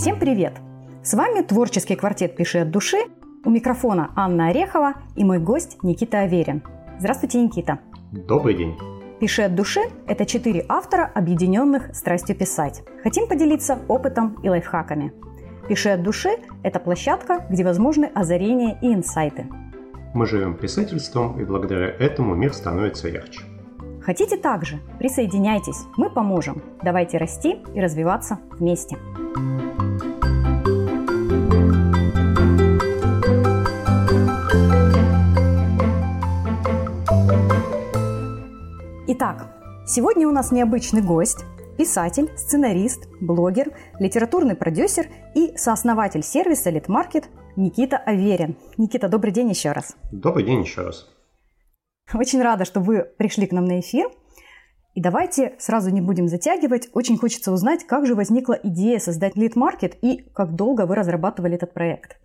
Всем привет! С вами творческий квартет «Пиши от души». У микрофона Анна Орехова и мой гость Никита Аверин. Здравствуйте, Никита. Добрый день. «Пиши от души» – это четыре автора, объединенных страстью писать. Хотим поделиться опытом и лайфхаками. «Пиши от души» – это площадка, где возможны озарения и инсайты. Мы живем писательством, и благодаря этому мир становится ярче. Хотите также? Присоединяйтесь, мы поможем. Давайте расти и развиваться вместе. Итак, сегодня у нас необычный гость, писатель, сценарист, блогер, литературный продюсер и сооснователь сервиса Литмаркет Никита Аверин. Никита, добрый день еще раз. Добрый день еще раз. Очень рада, что вы пришли к нам на эфир. И давайте сразу не будем затягивать. Очень хочется узнать, как же возникла идея создать Market и как долго вы разрабатывали этот проект.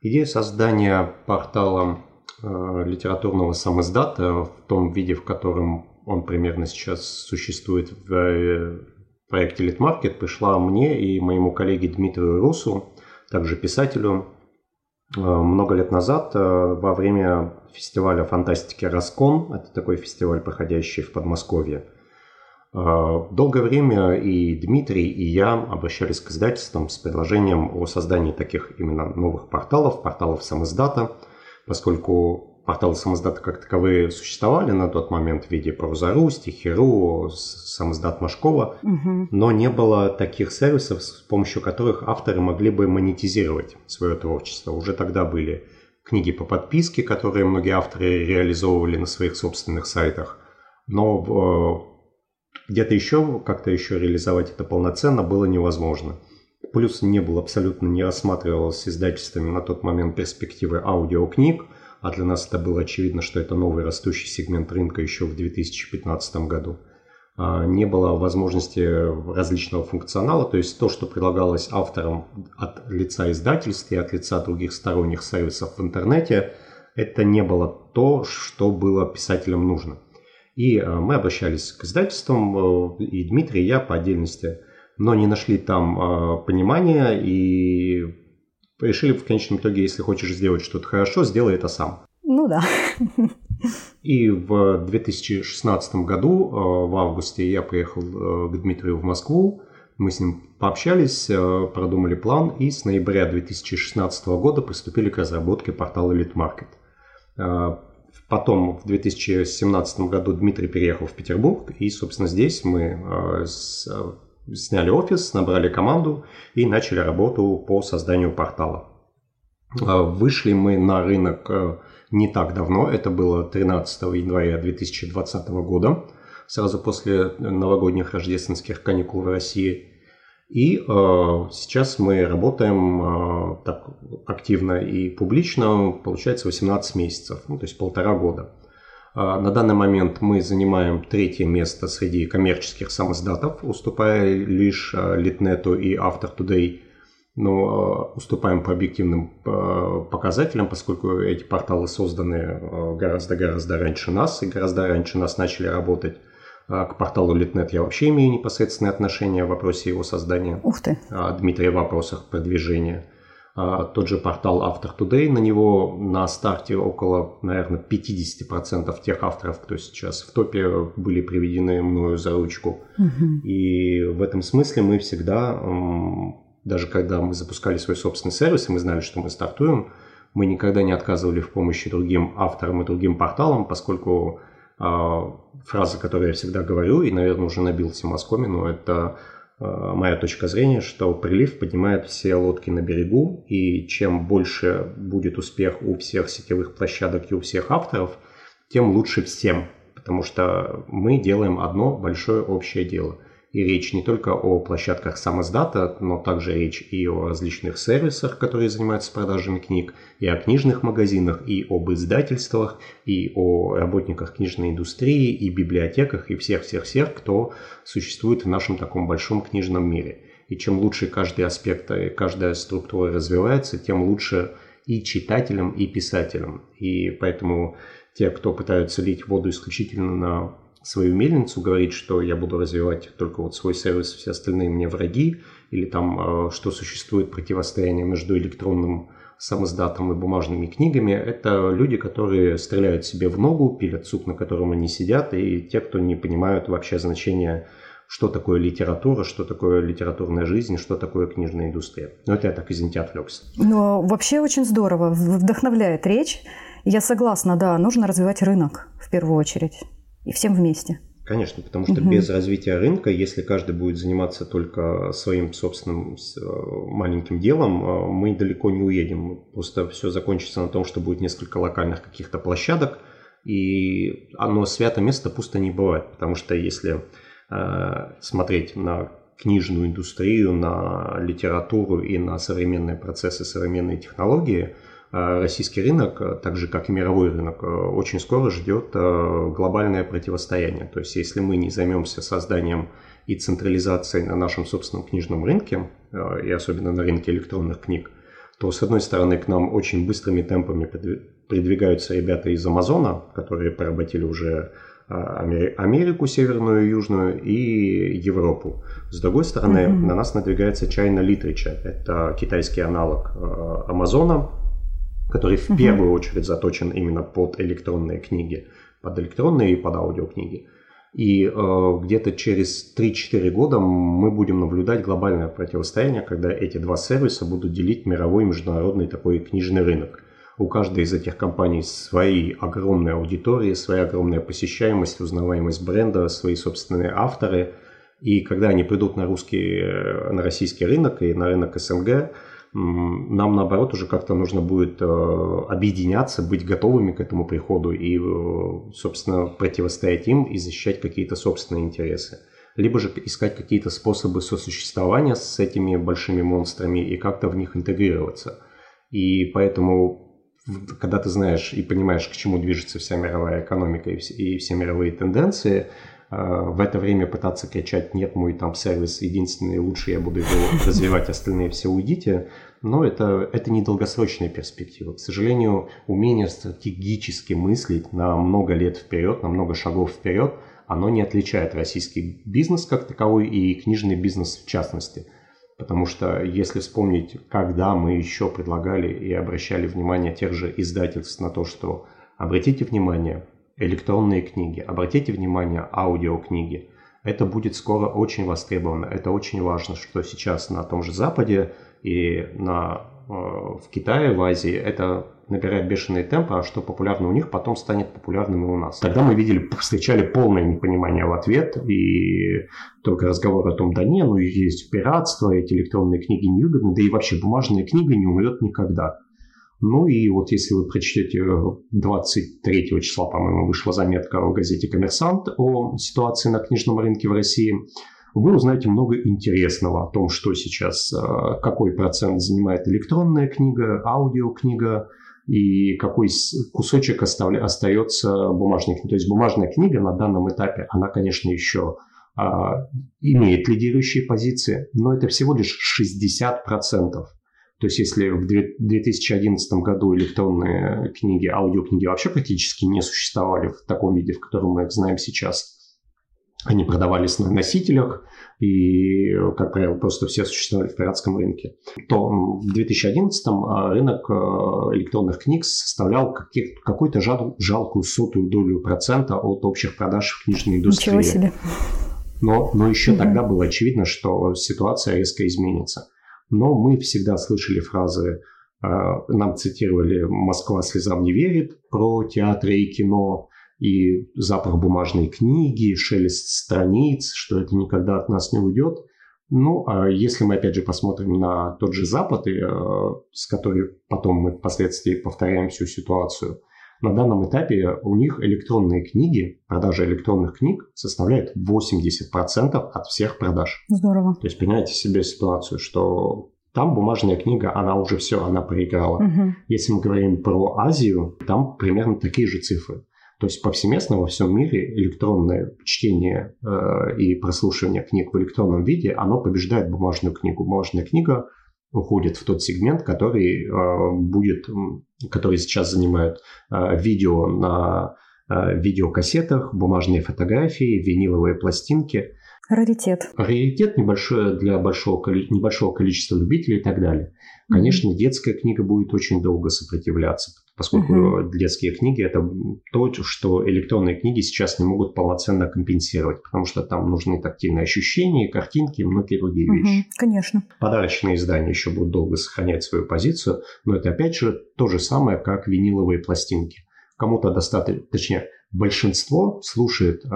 Идея создания портала э, литературного самоздата в том виде, в котором он примерно сейчас существует в э, проекте Market, пришла мне и моему коллеге Дмитрию Русу, также писателю, э, много лет назад э, во время фестиваля фантастики «Раскон». Это такой фестиваль, проходящий в Подмосковье – долгое время и Дмитрий, и я обращались к издательствам с предложением о создании таких именно новых порталов, порталов самоздата, поскольку порталы самоздата как таковые существовали на тот момент в виде Проза.ру, Стихи.ру, самоздат Машкова, угу. но не было таких сервисов, с помощью которых авторы могли бы монетизировать свое творчество. Уже тогда были книги по подписке, которые многие авторы реализовывали на своих собственных сайтах, но в где-то еще как-то еще реализовать это полноценно было невозможно. Плюс не было абсолютно не рассматривалось издательствами на тот момент перспективы аудиокниг, а для нас это было очевидно, что это новый растущий сегмент рынка еще в 2015 году. А, не было возможности различного функционала, то есть то, что предлагалось авторам от лица издательств и от лица других сторонних сервисов в интернете, это не было то, что было писателям нужно. И э, мы обращались к издательствам, э, и Дмитрий, и я по отдельности, но не нашли там э, понимания и решили в конечном итоге, если хочешь сделать что-то хорошо, сделай это сам. Ну да. И в 2016 году, в августе, я приехал к Дмитрию в Москву. Мы с ним пообщались, продумали план и с ноября 2016 года приступили к разработке портала Elite Market. Потом в 2017 году Дмитрий переехал в Петербург, и, собственно, здесь мы э, сняли офис, набрали команду и начали работу по созданию портала. Э, вышли мы на рынок э, не так давно, это было 13 января 2020 года, сразу после новогодних рождественских каникул в России. И э, сейчас мы работаем э, так активно и публично, получается 18 месяцев, ну, то есть полтора года. Э, на данный момент мы занимаем третье место среди коммерческих самоздатов, уступая лишь э, Литнету и After Today, но э, уступаем по объективным показателям, поскольку эти порталы созданы гораздо-гораздо раньше нас, и гораздо раньше нас начали работать а, к порталу Литнет я вообще имею непосредственное отношение в вопросе его создания. Ух ты. А, Дмитрий в вопросах продвижения. А, тот же портал Автор Today, на него на старте около, наверное, 50% тех авторов, кто сейчас в топе, были приведены мною за ручку. Угу. И в этом смысле мы всегда, даже когда мы запускали свой собственный сервис, и мы знали, что мы стартуем, мы никогда не отказывали в помощи другим авторам и другим порталам, поскольку а, фраза, которую я всегда говорю, и, наверное, уже набился мазками, но это моя точка зрения, что прилив поднимает все лодки на берегу, и чем больше будет успех у всех сетевых площадок и у всех авторов, тем лучше всем, потому что мы делаем одно большое общее дело – и речь не только о площадках самоздата, но также речь и о различных сервисах, которые занимаются продажами книг, и о книжных магазинах, и об издательствах, и о работниках книжной индустрии, и библиотеках, и всех-всех-всех, кто существует в нашем таком большом книжном мире. И чем лучше каждый аспект, и каждая структура развивается, тем лучше и читателям, и писателям. И поэтому те, кто пытаются лить воду исключительно на свою мельницу, говорить, что я буду развивать только вот свой сервис, все остальные мне враги, или там, э, что существует противостояние между электронным самоздатом и бумажными книгами, это люди, которые стреляют себе в ногу, пилят суп, на котором они сидят, и те, кто не понимают вообще значения, что такое литература, что такое литературная жизнь, что такое книжная индустрия. Но это я так, извините, отвлекся. Но вообще очень здорово, вдохновляет речь. Я согласна, да, нужно развивать рынок в первую очередь. И всем вместе. Конечно, потому что угу. без развития рынка, если каждый будет заниматься только своим собственным э, маленьким делом, э, мы далеко не уедем. Просто все закончится на том, что будет несколько локальных каких-то площадок, и оно свято место пусто не бывает. Потому что если э, смотреть на книжную индустрию, на литературу и на современные процессы, современные технологии – российский рынок, э, так же как и мировой рынок, э, очень скоро ждет э, глобальное противостояние. То есть если мы не займемся созданием и централизацией на нашем собственном книжном рынке, и особенно на рынке электронных книг, то с одной стороны к нам очень быстрыми темпами придвигаются ребята из Амазона, которые поработили уже Америку северную и южную и Европу. С другой стороны, mm-hmm. на нас надвигается China Literature. Это китайский аналог Амазона, который в первую очередь заточен именно под электронные книги, под электронные и под аудиокниги. И э, где-то через 3-4 года мы будем наблюдать глобальное противостояние, когда эти два сервиса будут делить мировой международный такой книжный рынок. У каждой из этих компаний свои огромные аудитории, своя огромная посещаемость, узнаваемость бренда, свои собственные авторы. И когда они придут на, русский, э, на российский рынок и на рынок СНГ, нам наоборот уже как-то нужно будет э, объединяться, быть готовыми к этому приходу и, э, собственно, противостоять им и защищать какие-то собственные интересы. Либо же искать какие-то способы сосуществования с этими большими монстрами и как-то в них интегрироваться. И поэтому, когда ты знаешь и понимаешь, к чему движется вся мировая экономика и все мировые тенденции, в это время пытаться кричать «нет, мой там сервис единственный, лучше я буду его развивать, остальные все уйдите», но это, это не долгосрочная перспектива. К сожалению, умение стратегически мыслить на много лет вперед, на много шагов вперед, оно не отличает российский бизнес как таковой и книжный бизнес в частности. Потому что если вспомнить, когда мы еще предлагали и обращали внимание тех же издательств на то, что обратите внимание, электронные книги. Обратите внимание, аудиокниги. Это будет скоро очень востребовано. Это очень важно, что сейчас на том же Западе и на, э, в Китае, в Азии это набирает бешеные темпы, а что популярно у них, потом станет популярным и у нас. Тогда мы видели, встречали полное непонимание в ответ, и только разговор о том, да не, ну есть пиратство, эти электронные книги невыгодны, да и вообще бумажная книга не умрет никогда. Ну и вот если вы прочтете 23 э, числа, по-моему, вышла заметка в газете «Коммерсант» о ситуации на книжном рынке в России, вы узнаете много интересного о том, что сейчас, э, какой процент занимает электронная книга, аудиокнига, и какой кусочек остается бумажной. То есть бумажная книга на данном этапе, она, конечно, еще а, имеет лидирующие позиции, но это всего лишь 60%. То есть если в 2011 году электронные книги, аудиокниги вообще практически не существовали в таком виде, в котором мы их знаем сейчас, они продавались на носителях и, как правило, просто все существовали в пиратском рынке, то в 2011 а, рынок а, электронных книг составлял какую-то жал, жалкую сотую долю процента от общих продаж в книжной индустрии. Ничего себе. Но, но еще угу. тогда было очевидно, что ситуация резко изменится но мы всегда слышали фразы, а, нам цитировали «Москва слезам не верит» про театры и кино, и запах бумажной книги, шелест страниц, что это никогда от нас не уйдет. Ну, а если мы опять же посмотрим на тот же Запад, а, с которым потом мы впоследствии повторяем всю ситуацию, на данном этапе у них электронные книги, продажа электронных книг составляет 80% от всех продаж. Здорово. То есть, понимаете себе ситуацию, что там бумажная книга, она уже все, она проиграла. Угу. Если мы говорим про Азию, там примерно такие же цифры. То есть повсеместно во всем мире электронное чтение э, и прослушивание книг в электронном виде, оно побеждает бумажную книгу. Бумажная книга уходит в тот сегмент, который э, будет, который сейчас занимает э, видео на видеокассетах, бумажные фотографии, виниловые пластинки. Раритет. Раритет небольшой для большого, небольшого количества любителей и так далее. Конечно, детская книга будет очень долго сопротивляться, поскольку угу. детские книги это то, что электронные книги сейчас не могут полноценно компенсировать, потому что там нужны тактильные ощущения, картинки и многие другие угу, вещи. Конечно. Подарочные издания еще будут долго сохранять свою позицию, но это опять же то же самое, как виниловые пластинки. Кому-то достаточно, точнее, большинство слушает э,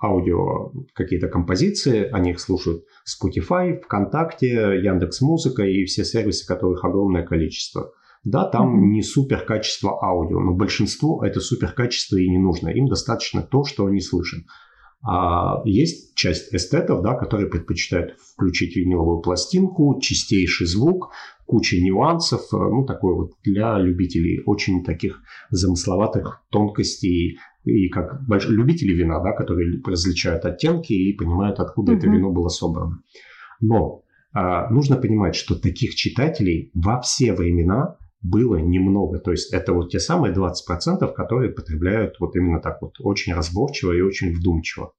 аудио какие-то композиции, они их слушают Spotify, ВКонтакте, Яндекс Музыка и все сервисы, которых огромное количество. Да, там mm-hmm. не супер качество аудио, но большинству это супер качество и не нужно. Им достаточно то, что они слышат. А есть часть эстетов, да, которые предпочитают включить виниловую пластинку, чистейший звук, куча нюансов, э, ну, такой вот для любителей очень таких замысловатых тонкостей и как больш... любители вина, да, которые различают оттенки и понимают, откуда mm-hmm. это вино было собрано. Но а, нужно понимать, что таких читателей во все времена было немного. То есть это вот те самые 20%, которые потребляют вот именно так вот очень разборчиво и очень вдумчиво.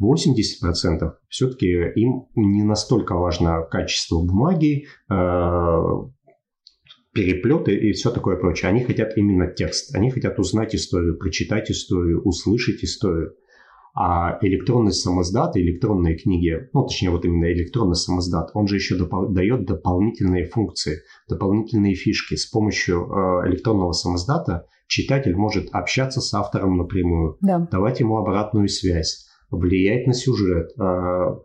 80% все-таки им не настолько важно качество бумаги, э, переплеты и все такое прочее. Они хотят именно текст. Они хотят узнать историю, прочитать историю, услышать историю. А электронный самоздат, электронные книги, ну, точнее, вот именно электронный самоздат, он же еще допол- дает дополнительные функции, дополнительные фишки. С помощью э, электронного самоздата читатель может общаться с автором напрямую, да. давать ему обратную связь, влиять на сюжет, э,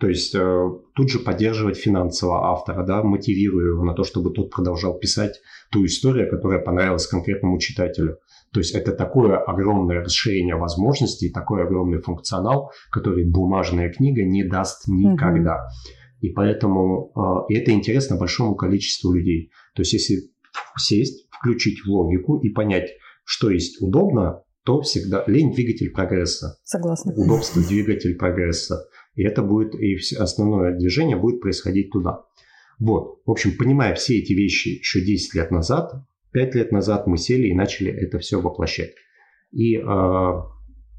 то есть э, тут же поддерживать финансово автора, да, мотивируя его на то, чтобы тот продолжал писать ту историю, которая понравилась конкретному читателю. То есть это такое огромное расширение возможностей, такой огромный функционал, который бумажная книга не даст никогда. mm И поэтому э, это интересно большому количеству людей. То есть если сесть, включить в логику и понять, что есть удобно, то всегда лень двигатель прогресса. Согласна. Удобство двигатель прогресса. И это будет, и основное движение будет происходить туда. Вот, в общем, понимая все эти вещи еще 10 лет назад, 5 лет назад мы сели и начали это все воплощать. И э,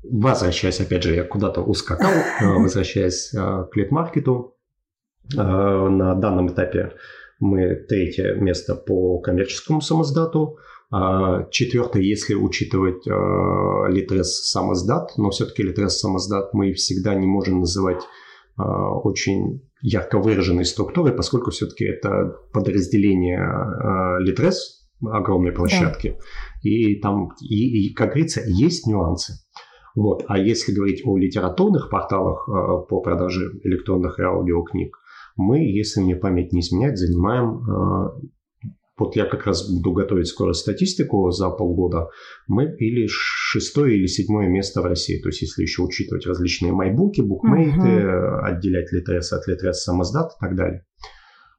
возвращаясь, опять же, я куда-то ускакал, э, возвращаясь э, к лид-маркету, на данном этапе мы третье место по коммерческому самоздату, а, четвертое, если учитывать Litres самоздат, но все-таки Litres самоздат мы всегда не можем называть очень ярко выраженной структурой, поскольку все-таки это подразделение Litres огромной площадки, да. и там, и, и, как говорится, есть нюансы. Вот. А если говорить о литературных порталах э, по продаже электронных и аудиокниг, мы, если мне память не изменяет, занимаем э, вот я как раз буду готовить скоро статистику за полгода, мы или шестое или седьмое место в России. То есть, если еще учитывать различные майбуки, букмейты, uh-huh. отделять Литрес от Литрес самоздат и так далее.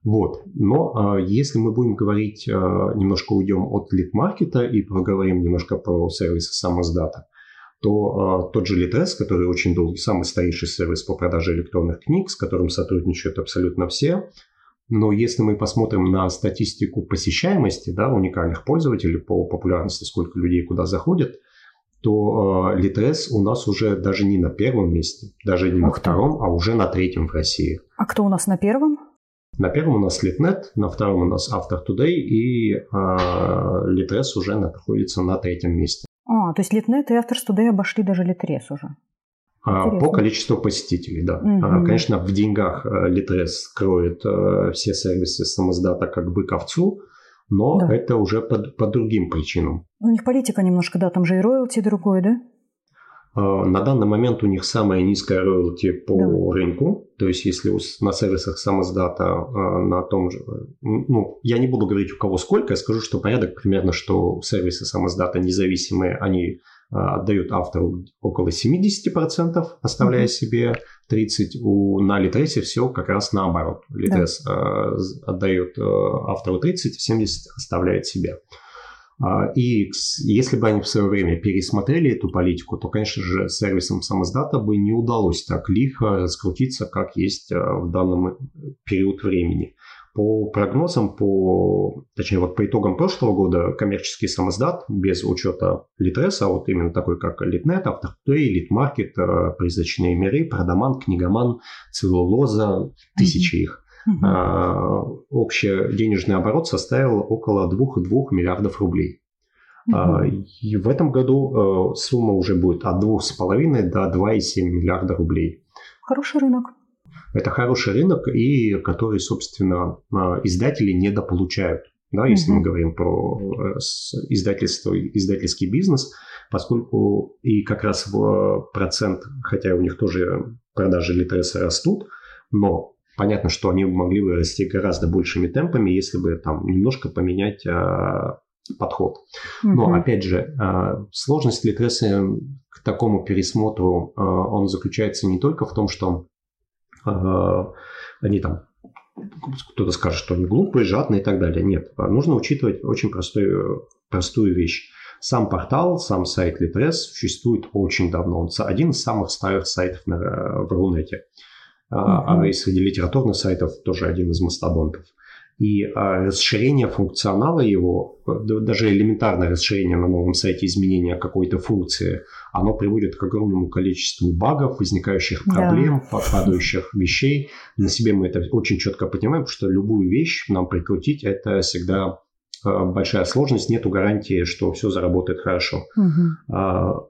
Вот. Но э, если мы будем говорить, э, немножко уйдем от лид-маркета и поговорим немножко про сервисы самоздата, то э, тот же Litres, который очень долгий, самый старейший сервис по продаже электронных книг, с которым сотрудничают абсолютно все, но если мы посмотрим на статистику посещаемости да, уникальных пользователей по популярности, сколько людей куда заходят, то э, Litres у нас уже даже не на первом месте, даже не Ух на втором, а уже на третьем в России. А кто у нас на первом? На первом у нас Litnet, на втором у нас After Today, и э, Litres уже находится на третьем месте. А, то есть Litnet и After Today обошли даже Litres уже. А, Интересно. По количеству посетителей, да. Угу. Конечно, в деньгах Литрес э, кроет э, все сервисы самоздата как бы ковцу, но да. это уже по, по другим причинам. У них политика немножко, да, там же и роялти другой, да? А, на данный момент у них самая низкая роялти по да. рынку. То есть, если на сервисах самоздата а, на том же... Ну, я не буду говорить, у кого сколько, я скажу, что порядок примерно, что сервисы самоздата независимые, они а, отдают автору около 70%, оставляя mm-hmm. себе 30%. У, на Литресе все как раз наоборот. Литрес да. отдает автору 30%, 70% оставляет себе. А, и если бы они в свое время пересмотрели эту политику, то, конечно же, сервисам самоздата бы не удалось так лихо раскрутиться, как есть а, в данном период времени. По прогнозам, по, точнее, вот по итогам прошлого года коммерческий самоздат без учета Литреса, вот именно такой, как Литнет, Автоплей, Литмаркет, э, Призрачные миры, Продаман, Книгоман, Целлулоза, тысячи mm-hmm. их. Mm-hmm. Общий денежный оборот составил около 2,2 миллиардов рублей. Mm-hmm. И в этом году э, сумма уже будет от 2,5 до 2,7 миллиарда рублей. Хороший рынок. Это хороший рынок, и который, собственно, а, издатели недополучают. Да, если mm-hmm. мы говорим про э, издательство, издательский бизнес, поскольку и как раз в процент, хотя у них тоже продажи Литреса растут, но понятно, что они могли бы расти гораздо большими темпами, если бы там немножко поменять а, подход. Но опять же, а, сложность Литреса к такому пересмотру, а, он заключается не только в том, что они там кто-то скажет, что они глупые, жадные и так далее. Нет, нужно учитывать очень простую, простую вещь. Сам портал, сам сайт Litres существует очень давно. Он один из самых старых сайтов на, в Рунете. Uh-huh. А и среди литературных сайтов тоже один из мастодонтов. И а, расширение функционала его, даже элементарное расширение на новом сайте изменения какой-то функции, оно приводит к огромному количеству багов, возникающих проблем, да. падающих вещей. На себе мы это очень четко понимаем, что любую вещь нам прикрутить это всегда Э, большая сложность, нету гарантии, что все заработает хорошо. Угу.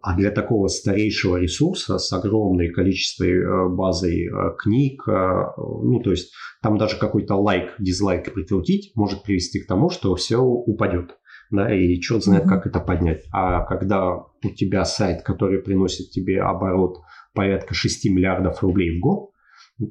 А для такого старейшего ресурса с огромной количеством э, базой э, книг, ну то есть там даже какой-то лайк, дизлайк прикрутить может привести к тому, что все упадет. Да, и черт знает, как это поднять. А когда у тебя сайт, который приносит тебе оборот порядка 6 миллиардов рублей в год,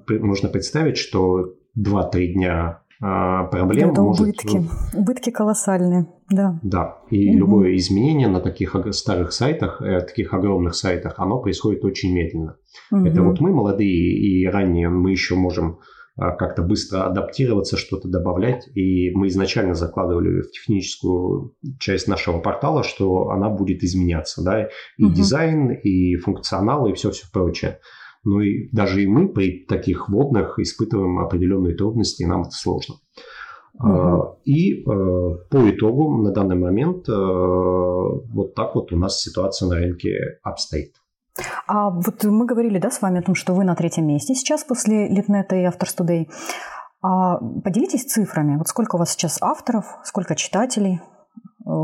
можно представить, что 2-3 дня проблем Это может... убытки. Убытки колоссальные, да. Да, и угу. любое изменение на таких старых сайтах, э, таких огромных сайтах, оно происходит очень медленно. Угу. Это вот мы молодые и ранние, мы еще можем а, как-то быстро адаптироваться, что-то добавлять. И мы изначально закладывали в техническую часть нашего портала, что она будет изменяться, да, и угу. дизайн, и функционал, и все-все прочее. Ну и даже и мы при таких водных испытываем определенные трудности, и нам это сложно. Uh-huh. И э, по итогу на данный момент э, вот так вот у нас ситуация на рынке обстоит. А вот мы говорили, да, с вами о том, что вы на третьем месте сейчас после Литнета и Автор Today. А поделитесь цифрами. Вот сколько у вас сейчас авторов, сколько читателей,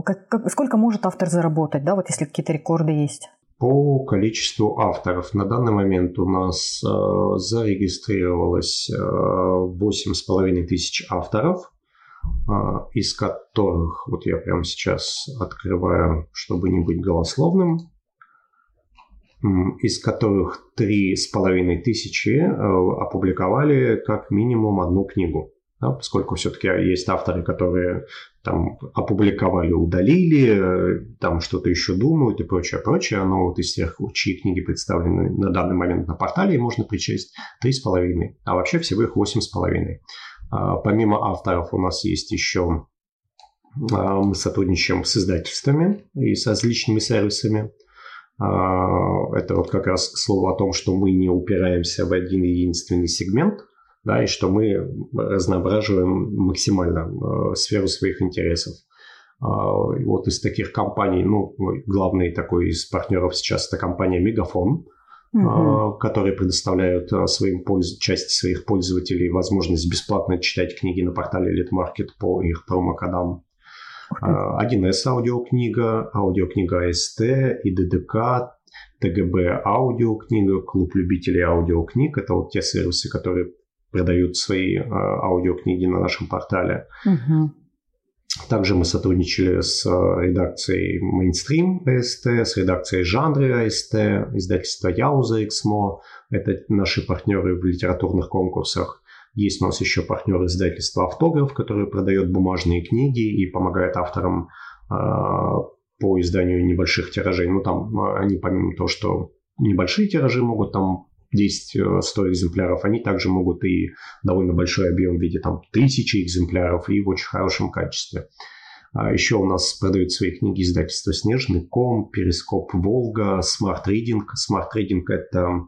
как, как, сколько может автор заработать, да, вот если какие-то рекорды есть? По количеству авторов. На данный момент у нас э, зарегистрировалось э, 8,5 тысяч авторов, э, из которых, вот я прямо сейчас открываю, чтобы не быть голословным, из которых 3,5 тысячи э, опубликовали как минимум одну книгу. Да, поскольку все-таки есть авторы, которые там опубликовали, удалили, там что-то еще думают и прочее, прочее. Но вот из тех, чьи книги представлены на данный момент на портале, можно причесть 3,5, а вообще всего их 8,5. А, помимо авторов у нас есть еще а, мы сотрудничаем с издательствами и с различными сервисами. А, это вот как раз слово о том, что мы не упираемся в один единственный сегмент – да, и что мы разноображиваем максимально э, сферу своих интересов. Э, вот из таких компаний, ну, главный такой из партнеров сейчас это компания Мегафон, угу. которые предоставляют э, своим польз... части своих пользователей возможность бесплатно читать книги на портале Литмаркет по их промокодам. 1С аудиокнига, аудиокнига АСТ, ИДДК, ТГБ аудиокнига, клуб любителей аудиокниг. Это вот те сервисы, которые продают свои э, аудиокниги на нашем портале. Угу. Также мы сотрудничали с э, редакцией Mainstream АСТ, с редакцией Жанры АСТ, издательство Яуза Эксмо. Это наши партнеры в литературных конкурсах. Есть у нас еще партнер издательства Автограф, который продает бумажные книги и помогает авторам э, по изданию небольших тиражей. Ну, там они помимо того, что небольшие тиражи могут там 10-100 э, экземпляров, они также могут и довольно большой объем в виде там, тысячи экземпляров и в очень хорошем качестве. А еще у нас продают свои книги издательства «Снежный ком», «Перископ Волга», «Smart Reading». «Smart Reading» — это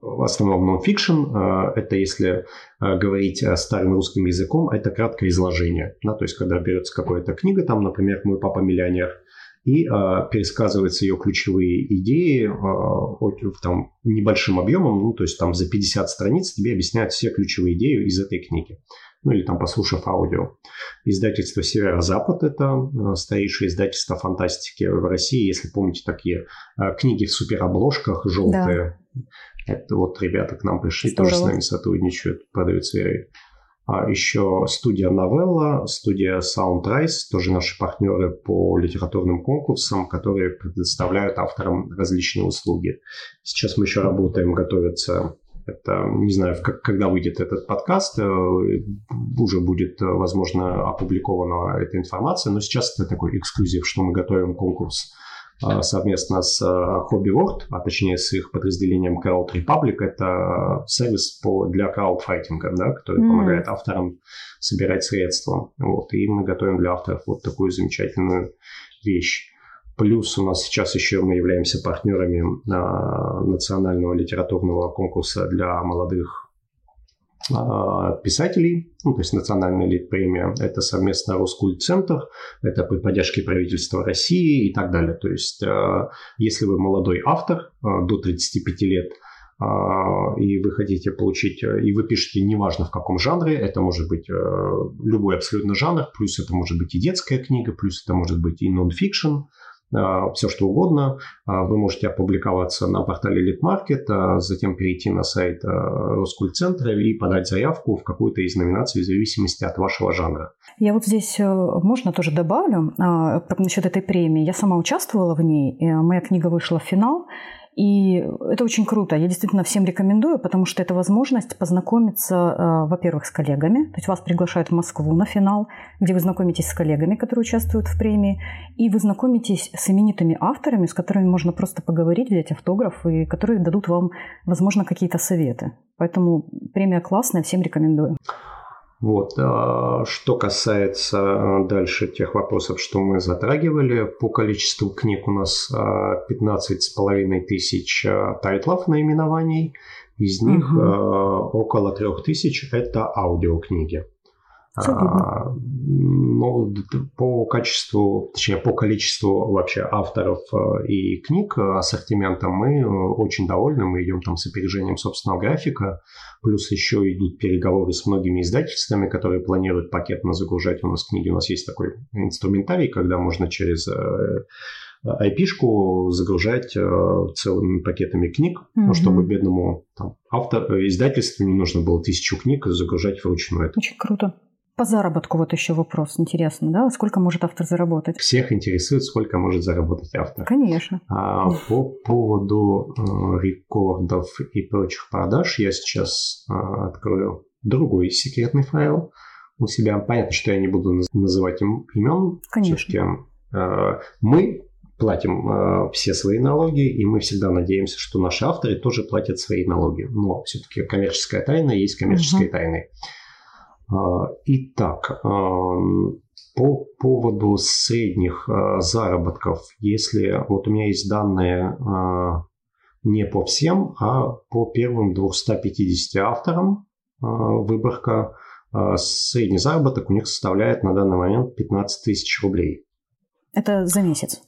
в основном нон-фикшн, это если говорить старым русским языком, это краткое изложение. Да, то есть, когда берется какая-то книга, там, например, «Мой папа миллионер», и э, пересказываются ее ключевые идеи э, там, небольшим объемом, ну, то есть там за 50 страниц тебе объясняют все ключевые идеи из этой книги. Ну или там послушав аудио. Издательство «Северо-Запад» – это э, старейшее издательство фантастики в России. Если помните, такие э, книги в суперобложках желтые. Да. Это вот ребята к нам пришли, Здорово. тоже с нами сотрудничают, продают свои а еще студия Новелла, студия Soundrise, тоже наши партнеры по литературным конкурсам, которые предоставляют авторам различные услуги. Сейчас мы еще работаем, готовится это, не знаю, как, когда выйдет этот подкаст, э, уже будет, э, возможно, опубликована эта информация, но сейчас это такой эксклюзив, что мы готовим конкурс а, совместно с а, Hobby World, а точнее с их подразделением Crowd Republic. Это сервис по, для краудфайтинга, да, который mm. помогает авторам собирать средства. Вот, и мы готовим для авторов вот такую замечательную вещь. Плюс у нас сейчас еще мы являемся партнерами а, национального литературного конкурса для молодых а, писателей, ну, то есть национальная лид-премия, это совместно Роскультцентр, это при поддержке правительства России и так далее. То есть, а, если вы молодой автор а, до 35 лет, и вы хотите получить, и вы пишете неважно в каком жанре, это может быть любой абсолютно жанр, плюс это может быть и детская книга, плюс это может быть и нон-фикшн, а, все что угодно. А, вы можете опубликоваться на портале Литмаркет, а затем перейти на сайт Роскультцентра и подать заявку в какую-то из номинаций в зависимости от вашего жанра. Я вот здесь, э, можно тоже добавлю, насчет этой премии. Я сама участвовала в ней, моя книга вышла в финал, и это очень круто. Я действительно всем рекомендую, потому что это возможность познакомиться, э, во-первых, с коллегами. То есть вас приглашают в Москву на финал, где вы знакомитесь с коллегами, которые участвуют в премии, и вы знакомитесь с именитыми авторами, с которыми можно просто поговорить, взять автограф, и которые дадут вам, возможно, какие-то советы. Поэтому премия классная, всем рекомендую. Вот. А, что касается а, дальше тех вопросов, что мы затрагивали, по количеству книг у нас 15 а, с половиной тысяч тайтлов наименований, из них угу. около трех тысяч это аудиокниги. А, ну, по качеству, точнее, по количеству вообще авторов э, и книг э, ассортимента мы э, очень довольны. Мы идем там с опережением собственного графика. Плюс еще идут переговоры с многими издательствами, которые планируют пакетно загружать у нас книги. У нас есть такой инструментарий, когда можно через IP-шку загружать целыми пакетами книг, mm-hmm. чтобы бедному там, автор, издательству не нужно было тысячу книг загружать вручную. Очень круто. По заработку вот еще вопрос интересно, да? Сколько может автор заработать? Всех интересует, сколько может заработать автор. Конечно. А, по поводу э, рекордов и прочих продаж я сейчас э, открою другой секретный файл у себя. Понятно, что я не буду называть им имен. Конечно. Э, мы платим э, все свои налоги, и мы всегда надеемся, что наши авторы тоже платят свои налоги. Но все-таки коммерческая тайна есть коммерческой угу. тайной. А, итак, а, по поводу средних а, заработков, если вот у меня есть данные не по всем, а по первым 250 авторам выборка, средний заработок у них составляет на данный момент 15 тысяч рублей. Это за месяц?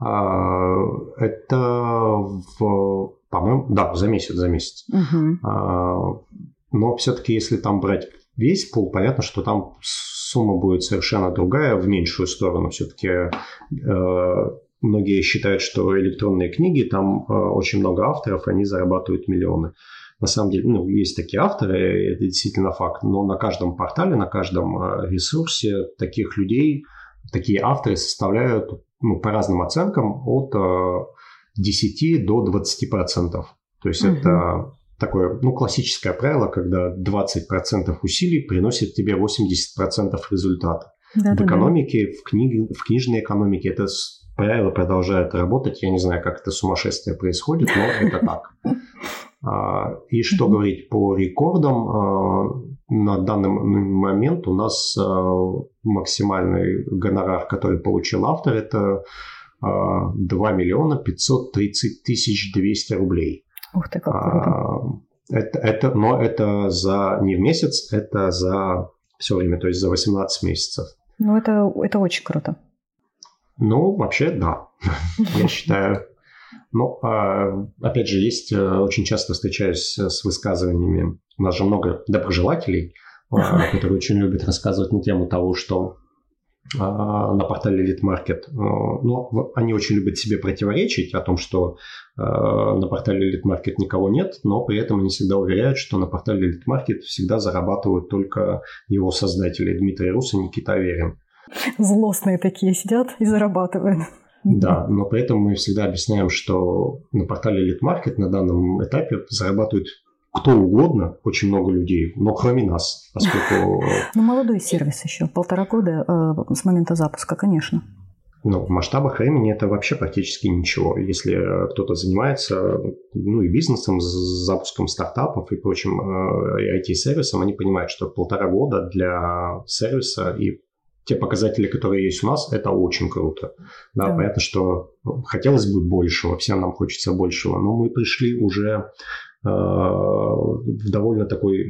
Это в, по-моему, да, за месяц, за месяц. Угу. Но все-таки, если там брать весь пул, понятно, что там сумма будет совершенно другая, в меньшую сторону. Все-таки э, многие считают, что электронные книги, там э, очень много авторов, они зарабатывают миллионы. На самом деле, ну, есть такие авторы, это действительно факт, но на каждом портале, на каждом э, ресурсе таких людей, такие авторы составляют ну, по разным оценкам от э, 10 до 20 процентов. То есть угу. это такое, ну, классическое правило, когда 20% усилий приносит тебе 80% результата. Да, в экономике, да. в, книге, в книжной экономике это правило продолжает работать. Я не знаю, как это сумасшествие происходит, но это так. А, и что говорить по рекордам, а, на данный момент у нас а, максимальный гонорар, который получил автор, это 2 миллиона 530 тысяч 200 рублей. Ух ты, как круто. А, это, это, но это за не в месяц, это за все время, то есть за 18 месяцев. Ну, это, это очень круто. Ну, вообще, да, я считаю. Но, а, опять же, есть, э, очень часто встречаюсь с высказываниями, у нас же много доброжелателей, а, которые очень любят рассказывать на тему того, что на портале Elite Market. Но они очень любят себе противоречить о том, что на портале Elite Market никого нет, но при этом они всегда уверяют, что на портале Elite Market всегда зарабатывают только его создатели Дмитрий Рус и Никита Аверин. Злостные такие сидят и зарабатывают. Да, но при этом мы всегда объясняем, что на портале Elite Market на данном этапе зарабатывают кто угодно, очень много людей, но кроме нас, поскольку... Ну, молодой сервис еще, полтора года э, с момента запуска, конечно. Ну, в масштабах времени это вообще практически ничего. Если кто-то занимается, ну, и бизнесом, с запуском стартапов и прочим э, IT-сервисом, они понимают, что полтора года для сервиса и те показатели, которые есть у нас, это очень круто. Да, да. понятно, что ну, хотелось бы большего, всем нам хочется большего, но мы пришли уже э, довольно такой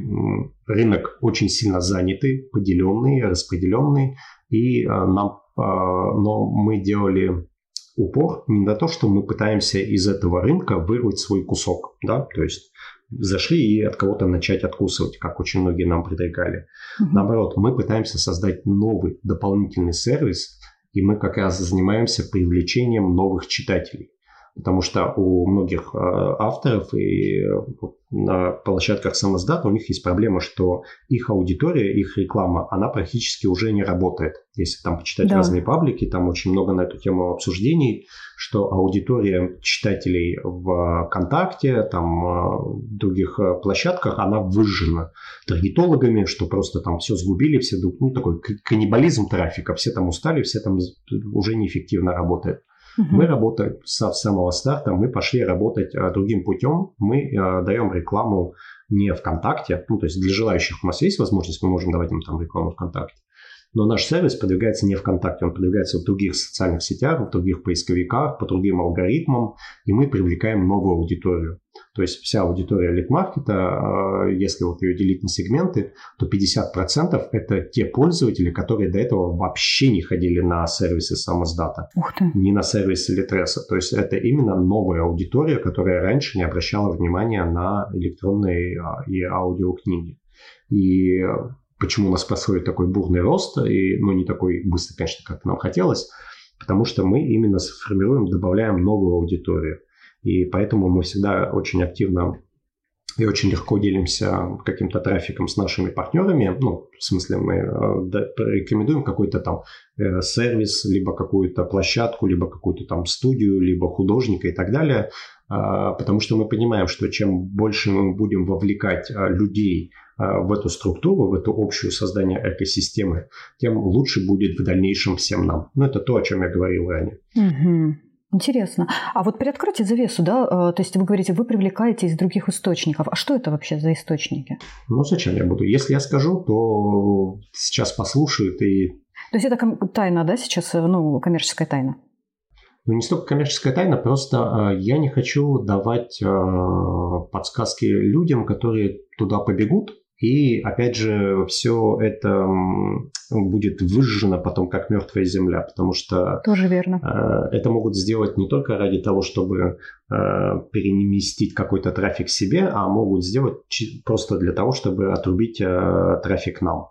рынок очень сильно занятый, поделенный, распределенный, и э, нам, э, но мы делали упор не на то, что мы пытаемся из этого рынка вырвать свой кусок, да, то есть зашли и от кого-то начать откусывать, как очень многие нам предлагали. Угу. Наоборот, мы пытаемся создать новый дополнительный сервис, и мы как раз занимаемся привлечением новых читателей. Потому что у многих э, авторов и э, на площадках самоздата у них есть проблема, что их аудитория, их реклама, она практически уже не работает. Если там почитать да. разные паблики, там очень много на эту тему обсуждений, что аудитория читателей в ВКонтакте, там э, в других площадках, она выжжена таргетологами, что просто там все сгубили, все, ну, такой каннибализм трафика, все там устали, все там уже неэффективно работают. Угу. Мы работаем с самого старта, мы пошли работать а, другим путем. Мы а, даем рекламу не ВКонтакте, ну, то есть для желающих у нас есть возможность, мы можем давать им там рекламу ВКонтакте. Но наш сервис продвигается не ВКонтакте, он продвигается в других социальных сетях, в других поисковиках, по другим алгоритмам, и мы привлекаем новую аудиторию. То есть вся аудитория лид-маркета, а, если вот ее делить на сегменты, то 50% это те пользователи, которые до этого вообще не ходили на сервисы самоздата, не на сервисы Литреса. То есть это именно новая аудитория, которая раньше не обращала внимания на электронные а, и аудиокниги. И почему у нас происходит такой бурный рост, и, ну, не такой быстрый, конечно, как нам хотелось, потому что мы именно сформируем, добавляем новую аудиторию. И поэтому мы всегда очень активно и очень легко делимся каким-то трафиком с нашими партнерами. Ну, в смысле, мы э, рекомендуем какой-то там э, сервис, либо какую-то площадку, либо какую-то там студию, либо художника и так далее. А, потому что мы понимаем, что чем больше мы будем вовлекать а, людей в эту структуру, в эту общую создание экосистемы, тем лучше будет в дальнейшем всем нам. Ну, это то, о чем я говорил ранее. Угу. Интересно. А вот приоткройте завесу, да, э, то есть вы говорите, вы привлекаете из других источников. А что это вообще за источники? Ну, зачем я буду? Если я скажу, то сейчас послушают и... То есть это тайна, да, сейчас, э, ну, коммерческая тайна? Ну, не столько коммерческая тайна, просто э, я не хочу давать подсказки людям, которые туда побегут, и опять же, все это будет выжжено потом как мертвая земля, потому что тоже верно. Э, это могут сделать не только ради того, чтобы э, переместить какой-то трафик себе, а могут сделать просто для того, чтобы отрубить э, трафик нам.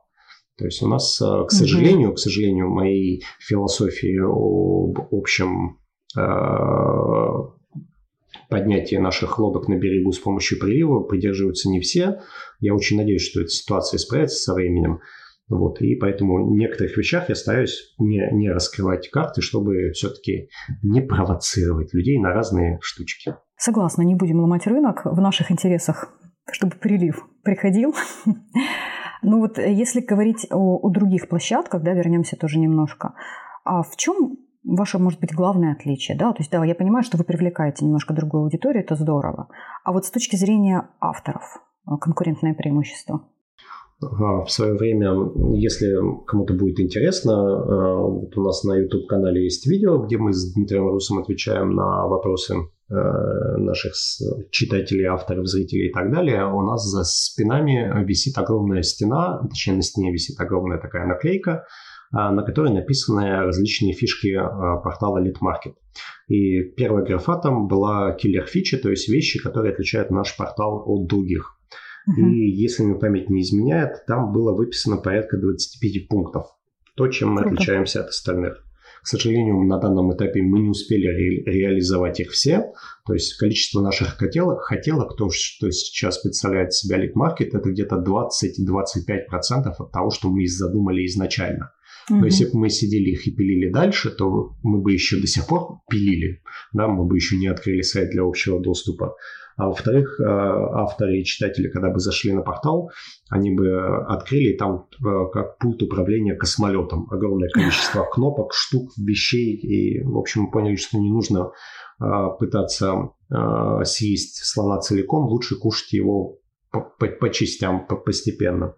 То есть у нас, к сожалению, угу. к сожалению, моей философии об общем поднятия наших лодок на берегу с помощью прилива придерживаются не все. Я очень надеюсь, что эта ситуация исправится со временем. Вот, и поэтому в некоторых вещах я стараюсь не, не раскрывать карты, чтобы все-таки не провоцировать людей на разные штучки. Согласна, не будем ломать рынок в наших интересах, чтобы прилив приходил. Ну вот если говорить о, о других площадках, да, вернемся тоже немножко. А в чем ваше, может быть, главное отличие, да? То есть, да, я понимаю, что вы привлекаете немножко другую аудиторию, это здорово. А вот с точки зрения авторов, э, конкурентное преимущество? в свое время, если кому-то будет интересно, вот у нас на YouTube-канале есть видео, где мы с Дмитрием Русом отвечаем на вопросы наших читателей, авторов, зрителей и так далее. У нас за спинами висит огромная стена, точнее на стене висит огромная такая наклейка, на которой написаны различные фишки портала LeadMarket. И первая графа там была киллер-фичи, то есть вещи, которые отличают наш портал от других. И если мне память не изменяет, там было выписано порядка 25 пунктов. То, чем мы Круто. отличаемся от остальных. К сожалению, на данном этапе мы не успели ре- реализовать их все. То есть количество наших хотелок, хотелок, то, что сейчас представляет себя лид-маркет, это где-то 20-25% от того, что мы задумали изначально. Но если бы мы сидели их и пилили дальше, то мы бы еще до сих пор пилили, да, мы бы еще не открыли сайт для общего доступа. А во-вторых, э, авторы и читатели, когда бы зашли на портал, они бы открыли там э, как пульт управления космолетом. Огромное количество кнопок, штук, вещей. И, в общем, поняли, что не нужно э, пытаться съесть слона целиком, лучше кушать его по, по, по частям, по, постепенно.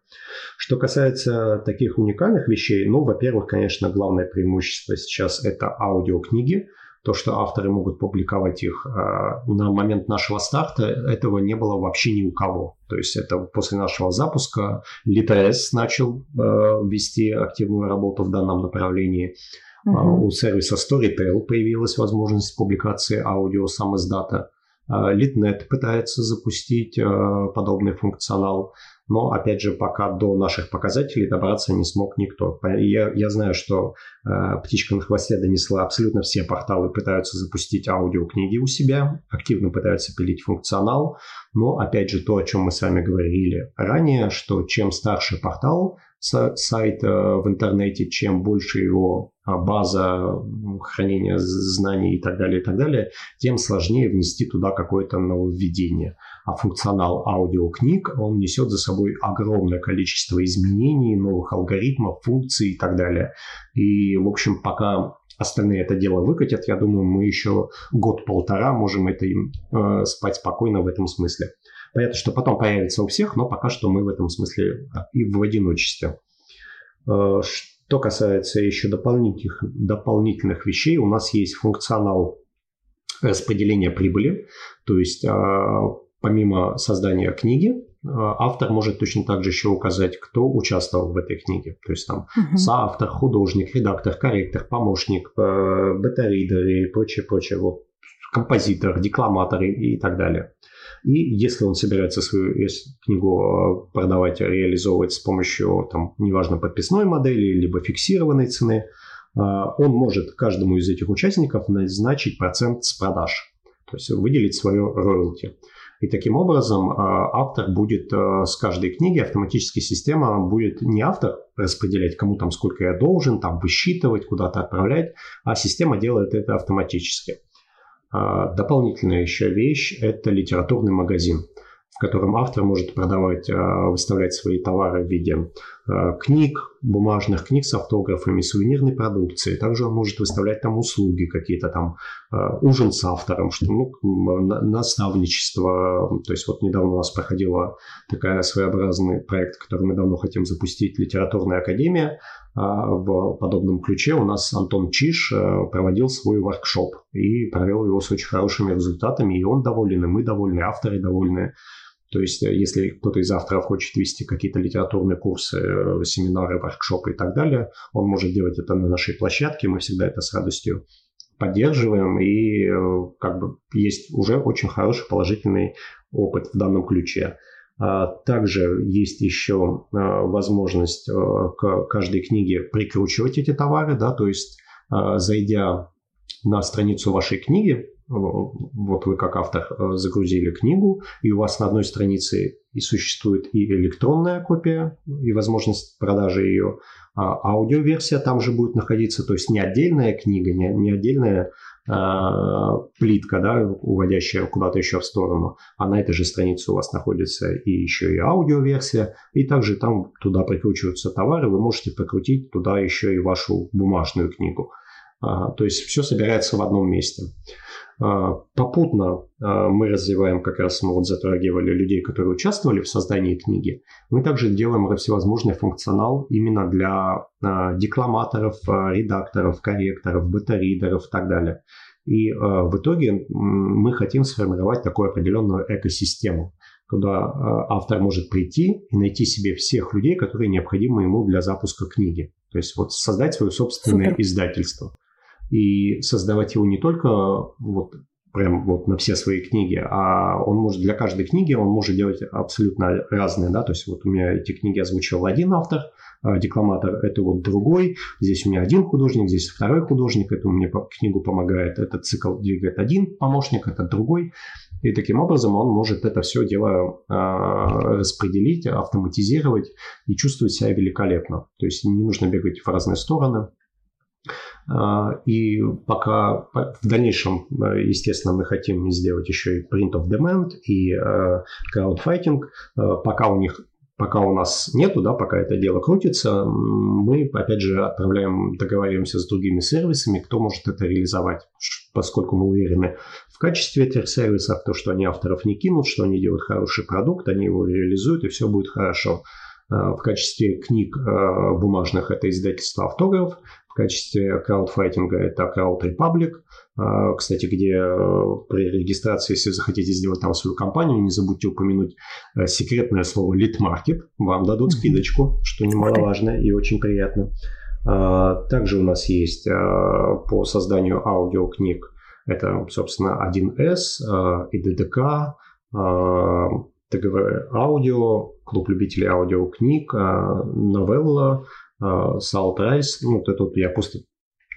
Что касается таких уникальных вещей, ну, во-первых, конечно, главное преимущество сейчас это аудиокниги то, что авторы могут публиковать их а, на момент нашего старта, этого не было вообще ни у кого. То есть это после нашего запуска Litres начал а, вести активную работу в данном направлении. Uh-huh. У сервиса Storytel появилась возможность публикации аудио сам издата. Litnet пытается запустить подобный функционал. Но, опять же, пока до наших показателей добраться не смог никто. Я, я знаю, что э, «Птичка на хвосте» донесла абсолютно все порталы, пытаются запустить аудиокниги у себя, активно пытаются пилить функционал. Но, опять же, то, о чем мы с вами говорили ранее, что чем старше портал, сайт э, в интернете, чем больше его а, база хранения знаний и так далее, и так далее, тем сложнее внести туда какое-то нововведение а функционал аудиокниг, он несет за собой огромное количество изменений, новых алгоритмов, функций и так далее. И, в общем, пока остальные это дело выкатят, я думаю, мы еще год-полтора можем это им э, спать спокойно в этом смысле. Понятно, что потом появится у всех, но пока что мы в этом смысле и в одиночестве. Э, что касается еще дополнительных, дополнительных вещей, у нас есть функционал распределения прибыли, то есть э, помимо создания книги, э, автор может точно так же еще указать, кто участвовал в этой книге. То есть там uh-huh. соавтор, художник, редактор, корректор, помощник, э, бета-ридер и прочее, прочее. Вот композитор, декламатор и, и так далее. И если он собирается свою книгу э, продавать, реализовывать с помощью, там, неважно, подписной модели, либо фиксированной цены, он может каждому из этих участников назначить процент с продаж, то есть выделить свое роялти. И таким образом а, автор будет с каждой книги, автоматически система будет не автор распределять, кому там сколько я должен, там высчитывать, куда-то отправлять, а система делает это автоматически. А, дополнительная еще вещь – это литературный магазин в котором автор может продавать, а, выставлять свои товары в виде книг, бумажных книг с автографами, сувенирной продукции. Также он может выставлять там услуги какие-то там, а, ужин с автором, что, ну, наставничество. То есть вот недавно у нас проходила такая своеобразный проект, который мы давно хотим запустить, литературная академия. В подобном ключе у нас Антон Чиш проводил свой воркшоп и провел его с очень хорошими результатами, и он доволен, и мы довольны, авторы довольны. То есть, э, если кто-то из авторов хочет вести какие-то литературные курсы, э, семинары, воркшопы и так далее, он может делать это на нашей площадке. Мы всегда это с радостью поддерживаем. И э, как бы есть уже очень хороший положительный опыт в данном ключе. А также есть еще возможность к каждой книге прикручивать эти товары, да, то есть зайдя на страницу вашей книги, вот вы как автор э, загрузили книгу, и у вас на одной странице и существует и электронная копия, и возможность продажи ее, а аудиоверсия там же будет находиться, то есть не отдельная книга, не, не отдельная а, плитка, да, уводящая куда-то еще в сторону, а на этой же странице у вас находится и еще и аудиоверсия, и также там туда прикручиваются товары, вы можете прикрутить туда еще и вашу бумажную книгу. А, то есть все собирается в одном месте. Попутно мы развиваем, как раз мы вот затрагивали людей, которые участвовали в создании книги. Мы также делаем всевозможный функционал именно для декламаторов, редакторов, корректоров, бета-ридеров и так далее. И в итоге мы хотим сформировать такую определенную экосистему куда автор может прийти и найти себе всех людей, которые необходимы ему для запуска книги. То есть вот создать свое собственное Супер. издательство. И создавать его не только вот прям вот на все свои книги, а он может для каждой книги он может делать абсолютно разные, да, то есть вот у меня эти книги озвучил один автор, а декламатор это вот другой, здесь у меня один художник, здесь второй художник, это меня книгу помогает, этот цикл двигает один помощник, это другой, и таким образом он может это все дело э, распределить, автоматизировать и чувствовать себя великолепно. То есть не нужно бегать в разные стороны. Э, и пока в дальнейшем, естественно, мы хотим сделать еще и print of demand и э, crowdfighting. Э, пока у них пока у нас нету, да, пока это дело крутится, мы, опять же, отправляем, договариваемся с другими сервисами, кто может это реализовать, поскольку мы уверены в качестве этих сервисов, то, что они авторов не кинут, что они делают хороший продукт, они его реализуют, и все будет хорошо. А, в качестве книг а, бумажных это издательство «Автограф», в качестве краудфайтинга это Crowd Republic, а, кстати, где э, при регистрации, если захотите сделать там свою компанию, не забудьте упомянуть э, секретное слово market, вам дадут скидочку, что немаловажно и очень приятно. А, также у нас есть а, по созданию аудиокниг, это, собственно, 1С и ДДК, ТГВ Аудио, Клуб любителей аудиокниг, Новелла, Салтрайс. Ну, вот это вот я просто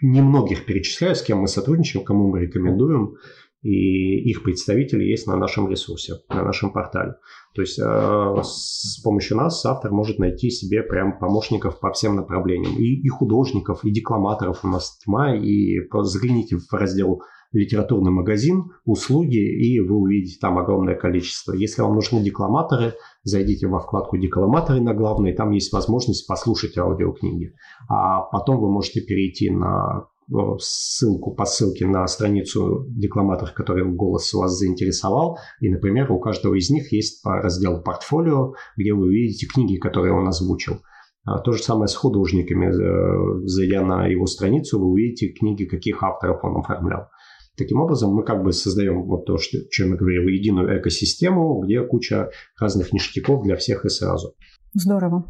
немногих перечисляю, с кем мы сотрудничаем, кому мы рекомендуем, и их представители есть на нашем ресурсе, на нашем портале. То есть э, с помощью нас автор может найти себе прям помощников по всем направлениям. И, и художников, и декламаторов у нас тьма. И загляните в раздел литературный магазин, услуги, и вы увидите там огромное количество. Если вам нужны декламаторы, зайдите во вкладку «Декламаторы» на главной, там есть возможность послушать аудиокниги. А потом вы можете перейти на э, ссылку по ссылке на страницу декламаторов, который голос вас заинтересовал. И, например, у каждого из них есть раздел «Портфолио», где вы увидите книги, которые он озвучил. А то же самое с художниками. Э, зайдя на его страницу, вы увидите книги, каких авторов он оформлял. Таким образом, мы как бы создаем вот то, что, чем я говорил, единую экосистему, где куча разных ништяков для всех и сразу. Здорово.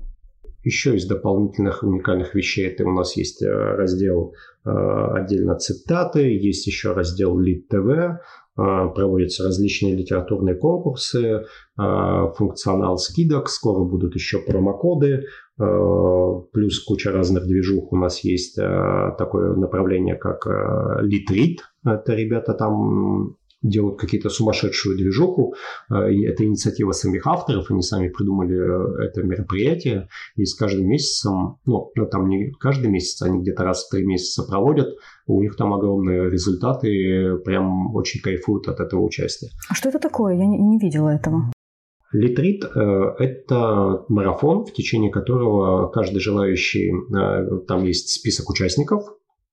Еще из дополнительных уникальных вещей это у нас есть э, раздел э, отдельно цитаты, есть еще раздел Lead TV, э, проводятся различные литературные конкурсы, функционал скидок, скоро будут еще промокоды, плюс куча разных движух. У нас есть такое направление, как Lead Read, это ребята там делают какие-то сумасшедшую движуху. Э, это инициатива самих авторов, они сами придумали э, это мероприятие. И с каждым месяцем, ну, ну, там не каждый месяц, они где-то раз в три месяца проводят. У них там огромные результаты, прям очень кайфуют от этого участия. А что это такое? Я не, не видела этого. Литрит э, – это марафон, в течение которого каждый желающий, там есть список участников,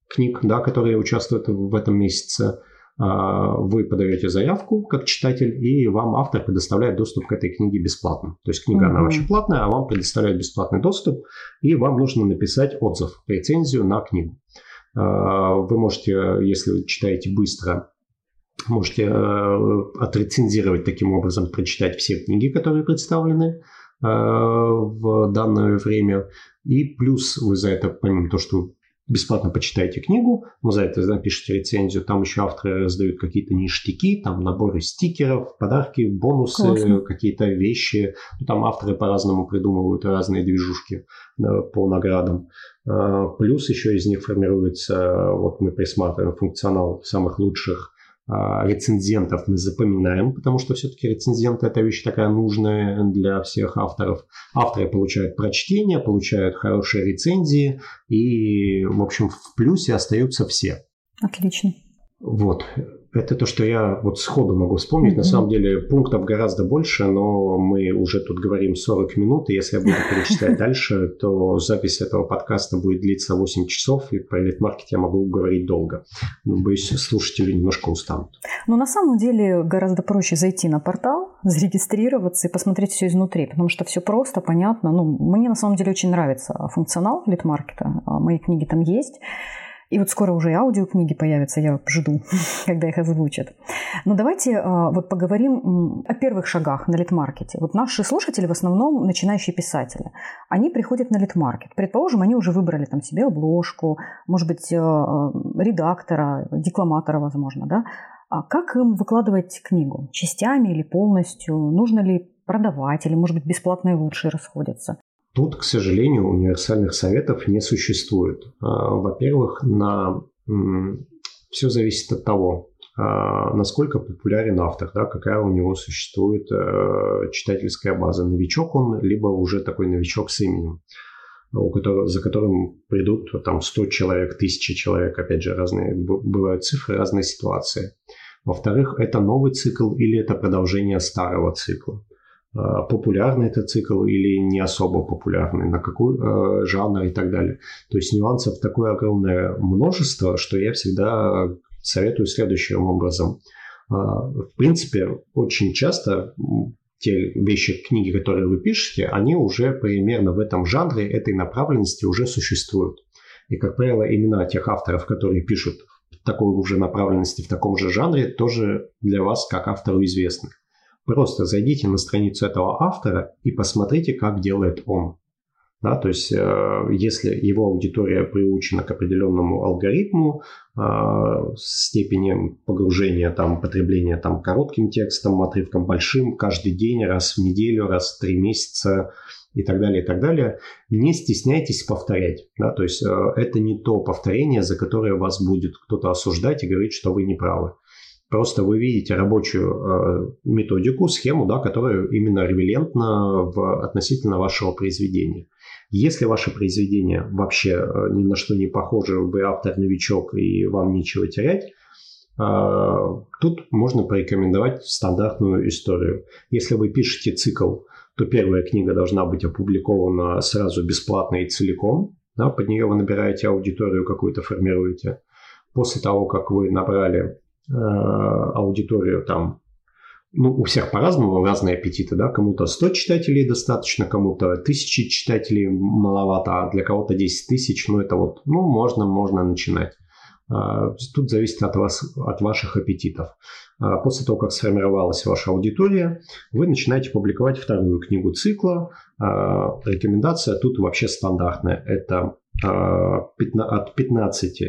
книг, да, которые участвуют в этом месяце. А, вы подаете заявку как читатель, и вам автор предоставляет доступ к этой книге бесплатно. То есть книга, mm-hmm. она вообще платная, а вам предоставляет бесплатный доступ, и вам нужно написать отзыв, рецензию на книгу. А, вы можете, если читаете быстро, можете э, отрецензировать таким образом, прочитать все книги, которые представлены э, в данное время. И плюс вы за это, помимо того, что вы бесплатно почитайте книгу, но за это напишите рецензию. Там еще авторы раздают какие-то ништяки, там наборы стикеров, подарки, бонусы, Классно. какие-то вещи. Ну, там авторы по-разному придумывают разные движушки да, по наградам. Плюс еще из них формируется, вот мы присматриваем функционал самых лучших рецензентов мы запоминаем, потому что все-таки рецензенты это вещь такая нужная для всех авторов. Авторы получают прочтение, получают хорошие рецензии и, в общем, в плюсе остаются все. Отлично. Вот. Это то, что я вот сходу могу вспомнить. Mm-hmm. На самом деле пунктов гораздо больше, но мы уже тут говорим 40 минут, и если я буду перечислять дальше, то запись этого подкаста будет длиться 8 часов, и про элитмаркет я могу говорить долго. Но, боюсь, слушатели немножко устанут. Но на самом деле гораздо проще зайти на портал, зарегистрироваться и посмотреть все изнутри, потому что все просто, понятно. Ну, мне на самом деле очень нравится функционал литмаркета, а мои книги там есть. И вот скоро уже и аудиокниги появятся, я жду, когда их озвучат. Но давайте а, вот поговорим о первых шагах на литмаркете. Вот наши слушатели в основном начинающие писатели. Они приходят на литмаркет. Предположим, они уже выбрали там себе обложку, может быть, а, редактора, декламатора, возможно, да? А как им выкладывать книгу? Частями или полностью? Нужно ли продавать или, может быть, бесплатные лучшие расходятся? Тут, к сожалению, универсальных советов не существует. А, во-первых, на... все зависит от того, а, насколько популярен автор, да, какая у него существует э, читательская база. Новичок он, либо уже такой новичок с именем, у которого, за которым придут там 100 человек, 1000 человек, опять же, разные бывают цифры, разные ситуации. Во-вторых, это новый цикл или это продолжение старого цикла. Э, популярный этот цикл или не особо популярный, на какой э, жанр и так далее. То есть нюансов такое огромное множество, что я всегда советую следующим образом. Э, в принципе, очень часто те вещи, книги, которые вы пишете, они уже примерно в этом жанре, этой направленности уже существуют. И, как правило, имена тех авторов, которые пишут такой уже направленности в таком же жанре, тоже для вас как автору известны. Просто зайдите на страницу этого автора и посмотрите, как делает он. Да, то есть, э, если его аудитория приучена к определенному алгоритму э, степени погружения, там, потребления там, коротким текстом, отрывком большим, каждый день, раз в неделю, раз в три месяца и так далее, и так далее, не стесняйтесь повторять. Да, то есть, э, это не то повторение, за которое вас будет кто-то осуждать и говорить, что вы не правы. Просто вы видите рабочую э, методику, схему, да, которая именно релевантна в, относительно вашего произведения. Если ваше произведение вообще э, ни на что не похоже, вы автор-новичок и вам нечего терять, э, тут можно порекомендовать стандартную историю. Если вы пишете цикл, то первая книга должна быть опубликована сразу бесплатно и целиком. Да, под нее вы набираете аудиторию какую-то, формируете. После того, как вы набрали аудиторию там ну, у всех по-разному, разные аппетиты, да, кому-то 100 читателей достаточно, кому-то тысячи читателей маловато, а для кого-то 10 тысяч, ну, это вот, ну, можно, можно начинать. А, тут зависит от вас, от ваших аппетитов. А, после того, как сформировалась ваша аудитория, вы начинаете публиковать вторую книгу цикла. А, рекомендация тут вообще стандартная. Это от 15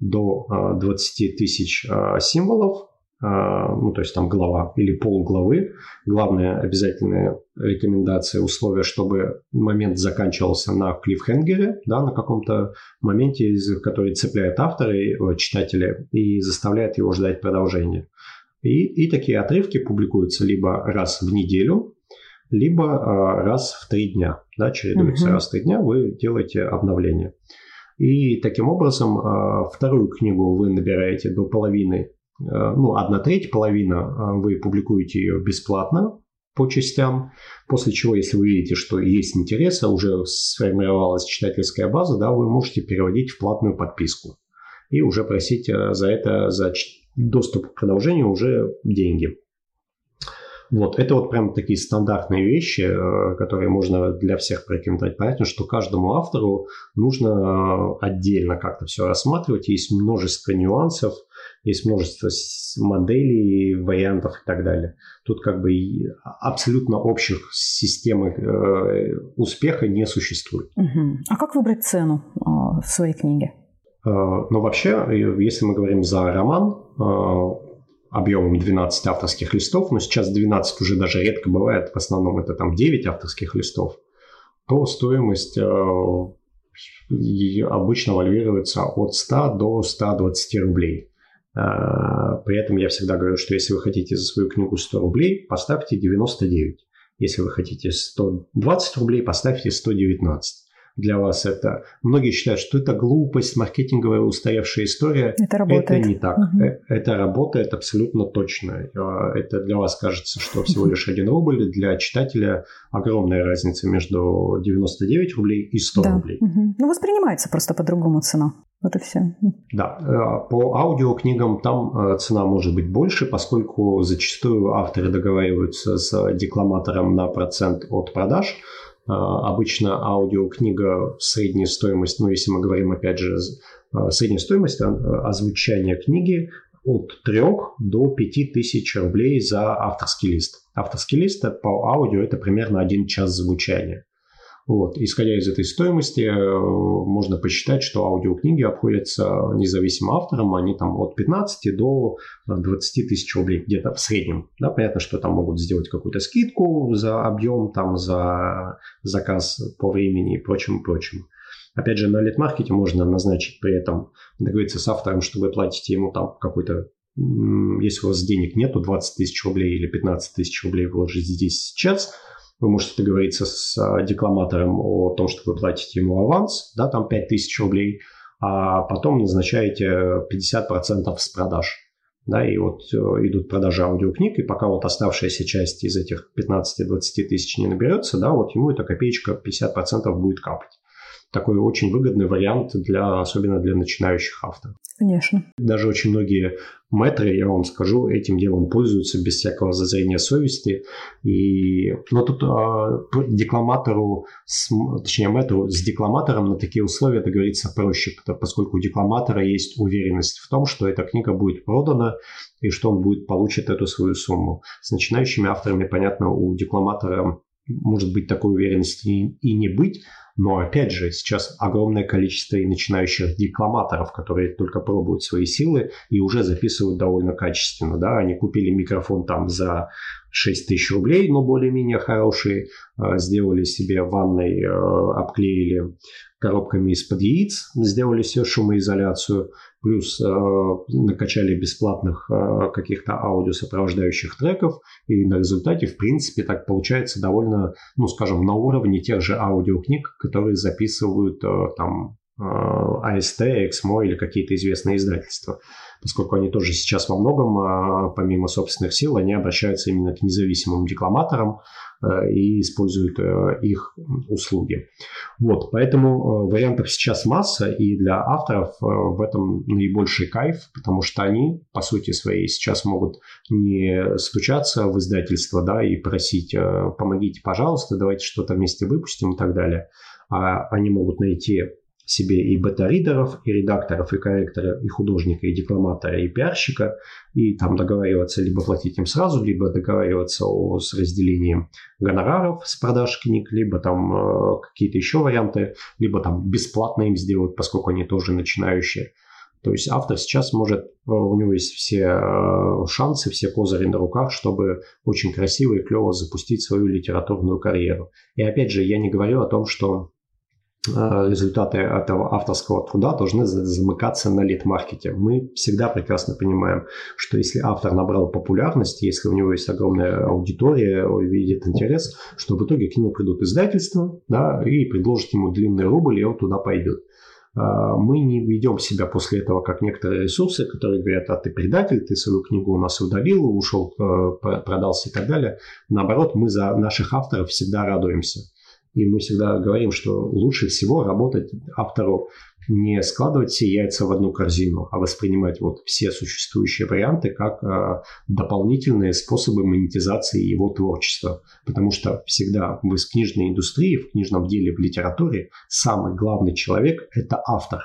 до 20 а, тысяч а, символов, а, ну, то есть там глава или полглавы. Главная обязательная рекомендация, условие, чтобы момент заканчивался на клиффхенгере, да, на каком-то моменте, который цепляет автора и э, читателя и заставляет его ждать продолжения. И, и такие отрывки публикуются либо раз в неделю, либо раз в три дня. Да, чередуется угу. раз в три дня, вы делаете обновление. И таким образом а, вторую книгу вы набираете до половины, а, ну, одна треть, половина, а, вы публикуете ее бесплатно по частям, после чего, если вы видите, что есть интерес, а уже сформировалась читательская база, да, вы можете переводить в платную подписку и уже просить за это, за доступ к продолжению уже деньги. Вот, это вот прям такие стандартные вещи, э, которые можно для всех порекомендовать. Понятно, что каждому автору нужно э, отдельно как-то все рассматривать. Есть множество нюансов, есть множество моделей, вариантов и так далее. Тут как бы абсолютно общих систем э, успеха не существует. Угу. А как выбрать цену в своей книге? Ну, вообще, если мы говорим за роман, объемом 12 авторских листов, но сейчас 12 уже даже редко бывает, в основном это там 9 авторских листов, то стоимость э, обычно вальвируется от 100 до 120 рублей. Э, при этом я всегда говорю, что если вы хотите за свою книгу 100 рублей, поставьте 99. Если вы хотите 120 рублей, поставьте 119. Для вас это... Многие считают, что это глупость, маркетинговая устаревшая история. Это работает. Это не так. Угу. Это работает абсолютно точно. Э, это для вас кажется, что всего лишь один рубль. Для читателя огромная разница между 99 рублей и 100 да. рублей. Угу. Ну, воспринимается просто по-другому цена. Вот и все. Да, э, по аудиокнигам там цена может быть больше, поскольку зачастую авторы договариваются с декламатором на процент от продаж. Э, обычно аудиокнига средняя стоимость, ну если мы говорим опять же средняя стоимость озвучания книги от 3 до 5 тысяч рублей за авторский лист. Авторский лист по аудио это примерно один час звучания. Вот. Исходя из этой стоимости, э, можно посчитать, что аудиокниги обходятся независимым авторам, они там от 15 до 20 тысяч рублей где-то в среднем. Да, понятно, что там могут сделать какую-то скидку за объем, там, за заказ по времени и прочему, прочему. Опять же, на лид-маркете можно назначить при этом, договориться с автором, что вы платите ему там какой-то если у вас денег нету, 20 тысяч рублей или 15 тысяч рублей вложить здесь сейчас – вы можете договориться с а, декламатором о том, что вы платите ему аванс, да, там 5000 рублей, а потом назначаете 50% с продаж. Да, и вот э, идут продажи аудиокниг, и пока вот оставшаяся часть из этих 15-20 тысяч не наберется, да, вот ему эта копеечка 50% будет капать такой очень выгодный вариант, для, особенно для начинающих авторов. Конечно. Даже очень многие мэтры, я вам скажу, этим делом пользуются без всякого зазрения совести. И, но тут э, декламатору, с, точнее мэтру с декламатором на такие условия договориться проще, поскольку у декламатора есть уверенность в том, что эта книга будет продана и что он будет получить эту свою сумму. С начинающими авторами, понятно, у декламатора может быть такой уверенности и не быть, но опять же, сейчас огромное количество и начинающих декламаторов, которые только пробуют свои силы и уже записывают довольно качественно. Да? Они купили микрофон там за 6 тысяч рублей, но более-менее хороший, э, сделали себе ванной, э, обклеили коробками из-под яиц, сделали все шумоизоляцию, плюс э, накачали бесплатных э, каких-то аудиосопровождающих треков, и на результате, в принципе, так получается довольно, ну, скажем, на уровне тех же аудиокниг, которые записывают там АСТ, Эксмо или какие-то известные издательства поскольку они тоже сейчас во многом, а, помимо собственных сил, они обращаются именно к независимым декламаторам э, и используют э, их услуги. Вот, поэтому э, вариантов сейчас масса, и для авторов в этом наибольший кайф, потому что они, по сути своей, сейчас могут не стучаться в издательство, да, и просить, помогите, пожалуйста, давайте что-то вместе выпустим и так далее, а они могут найти себе и бета-ридеров, и редакторов, и корректора, и художника, и декламатора, и пиарщика, и там договариваться либо платить им сразу, либо договариваться о, с разделением гонораров с продаж книг, либо там э, какие-то еще варианты, либо там бесплатно им сделать, поскольку они тоже начинающие. То есть автор сейчас может, э, у него есть все э, шансы, все козыри на руках, чтобы очень красиво и клево запустить свою литературную карьеру. И опять же, я не говорю о том, что результаты этого авторского труда должны замыкаться на лид-маркете. Мы всегда прекрасно понимаем, что если автор набрал популярность, если у него есть огромная аудитория, видит интерес, что в итоге к нему придут издательства да, и предложат ему длинный рубль, и он туда пойдет. Э, мы не ведем себя после этого как некоторые ресурсы, которые говорят, а ты предатель, ты свою книгу у нас удалил, ушел, э, продался и так далее. Наоборот, мы за наших авторов всегда радуемся. И мы всегда говорим, что лучше всего работать автору не складывать все яйца в одну корзину, а воспринимать вот все существующие варианты как э, дополнительные способы монетизации его творчества. Потому что всегда в книжной индустрии, в книжном деле, в литературе самый главный человек – это автор.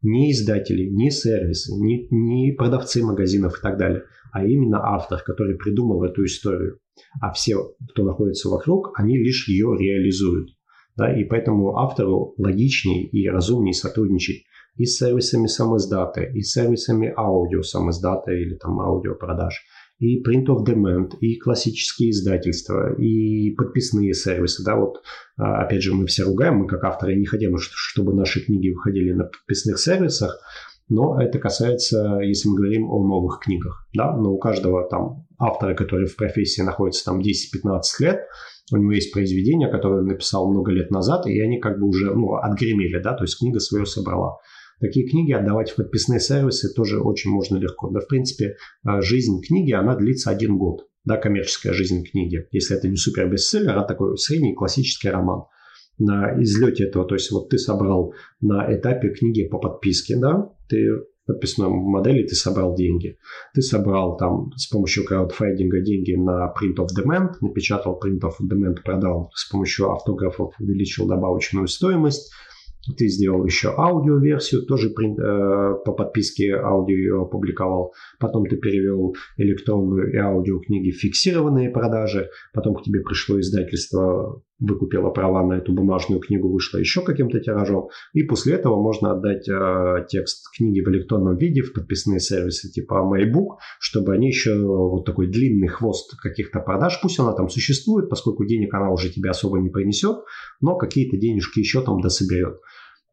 Не издатели, не сервисы, не, не продавцы магазинов и так далее, а именно автор, который придумал эту историю а все, кто находится вокруг, они лишь ее реализуют. Да, и поэтому автору логичнее и разумнее сотрудничать и с сервисами самоиздата, и с сервисами аудио самоиздата или там аудиопродаж, и print of demand, и классические издательства, и подписные сервисы. Да, вот, а, опять же, мы все ругаем, мы как авторы не хотим, чтобы наши книги выходили на подписных сервисах, но это касается, если мы говорим о новых книгах, да, но у каждого там автора, который в профессии находится там 10-15 лет, у него есть произведения, которые он написал много лет назад, и они как бы уже ну, отгремели, да, то есть книга свое собрала. Такие книги отдавать в подписные сервисы тоже очень можно легко. Да, в принципе, э, жизнь книги, она длится один год, да, коммерческая жизнь книги. Если это не супер бестселлер, а такой средний классический роман. На излете этого, то есть вот ты собрал на этапе книги по подписке, да, ты подписной модели ты собрал деньги. Ты собрал там с помощью краудфайдинга деньги на print of demand, напечатал print of demand, продал с помощью автографов, увеличил добавочную стоимость, ты сделал еще аудиоверсию, тоже э, по подписке аудио ее опубликовал. Потом ты перевел электронную и аудиокниги в фиксированные продажи. Потом к тебе пришло издательство, выкупило права на эту бумажную книгу, вышло еще каким-то тиражом. И после этого можно отдать э, текст книги в электронном виде в подписные сервисы типа MyBook, чтобы они еще вот такой длинный хвост каких-то продаж, пусть она там существует, поскольку денег она уже тебе особо не принесет, но какие-то денежки еще там дособерет.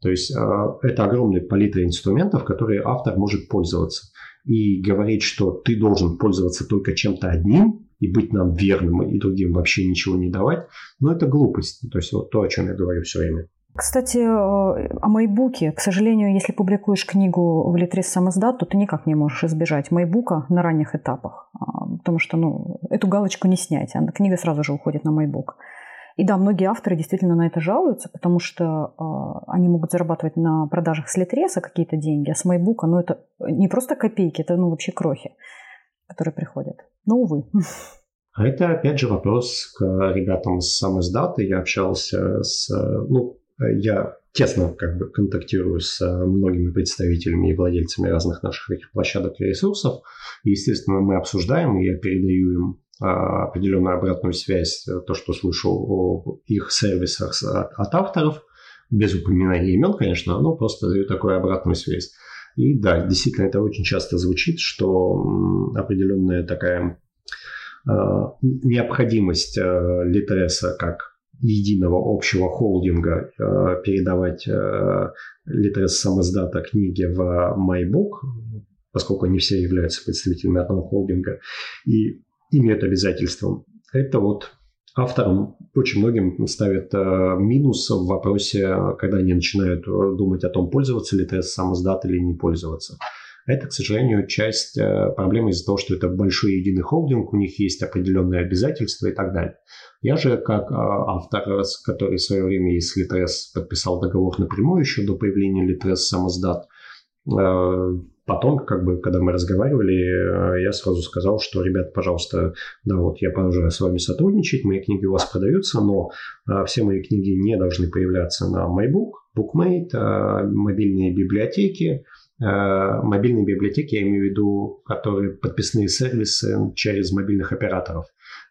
То есть э, это огромная палитра инструментов, которые автор может пользоваться. И говорить, что ты должен пользоваться только чем-то одним и быть нам верным, и другим вообще ничего не давать, ну это глупость. То есть вот то, о чем я говорю все время. Кстати, э, о майбуке. К сожалению, если публикуешь книгу в Литрес самоздат, то ты никак не можешь избежать майбука на ранних этапах. А, потому что ну, эту галочку не снять. А книга сразу же уходит на майбук. И да, многие авторы действительно на это жалуются, потому что э, они могут зарабатывать на продажах с Литреса какие-то деньги, а с Майбука, ну это не просто копейки, это ну вообще крохи, которые приходят. Но, увы. А это, опять же, вопрос к ребятам с самоиздата. Я общался с... Ну, я тесно как бы контактирую с многими представителями и владельцами разных наших этих площадок и ресурсов. И, естественно, мы обсуждаем, и я передаю им а, определенную обратную связь, э, то, что слышал о их сервисах от авторов, без упоминания имен, конечно, но просто даю такую обратную связь. И да, действительно, это очень часто звучит, что определенная такая а, необходимость э, Литреса как единого общего холдинга э, передавать Литрес самоздата книги в MyBook, поскольку они все являются представителями одного холдинга, и имеют обязательством. Это вот авторам очень многим ставят э, минус в вопросе, когда они начинают э, думать о том, пользоваться ли тест самоздат или не пользоваться. Это, к сожалению, часть э, проблемы из-за того, что это большой единый холдинг, у них есть определенные обязательства и так далее. Я же, как автор, который в свое время из Литрес подписал договор напрямую еще до появления Литрес самоздат, Потом, как бы, когда мы разговаривали, э, я сразу сказал, что, ребят, пожалуйста, да, вот я продолжаю с вами сотрудничать, мои книги у вас продаются, но э, все мои книги не должны появляться на MyBook, BookMate, э, мобильные библиотеки, мобильные библиотеки, я имею в виду, которые подписные сервисы через мобильных операторов.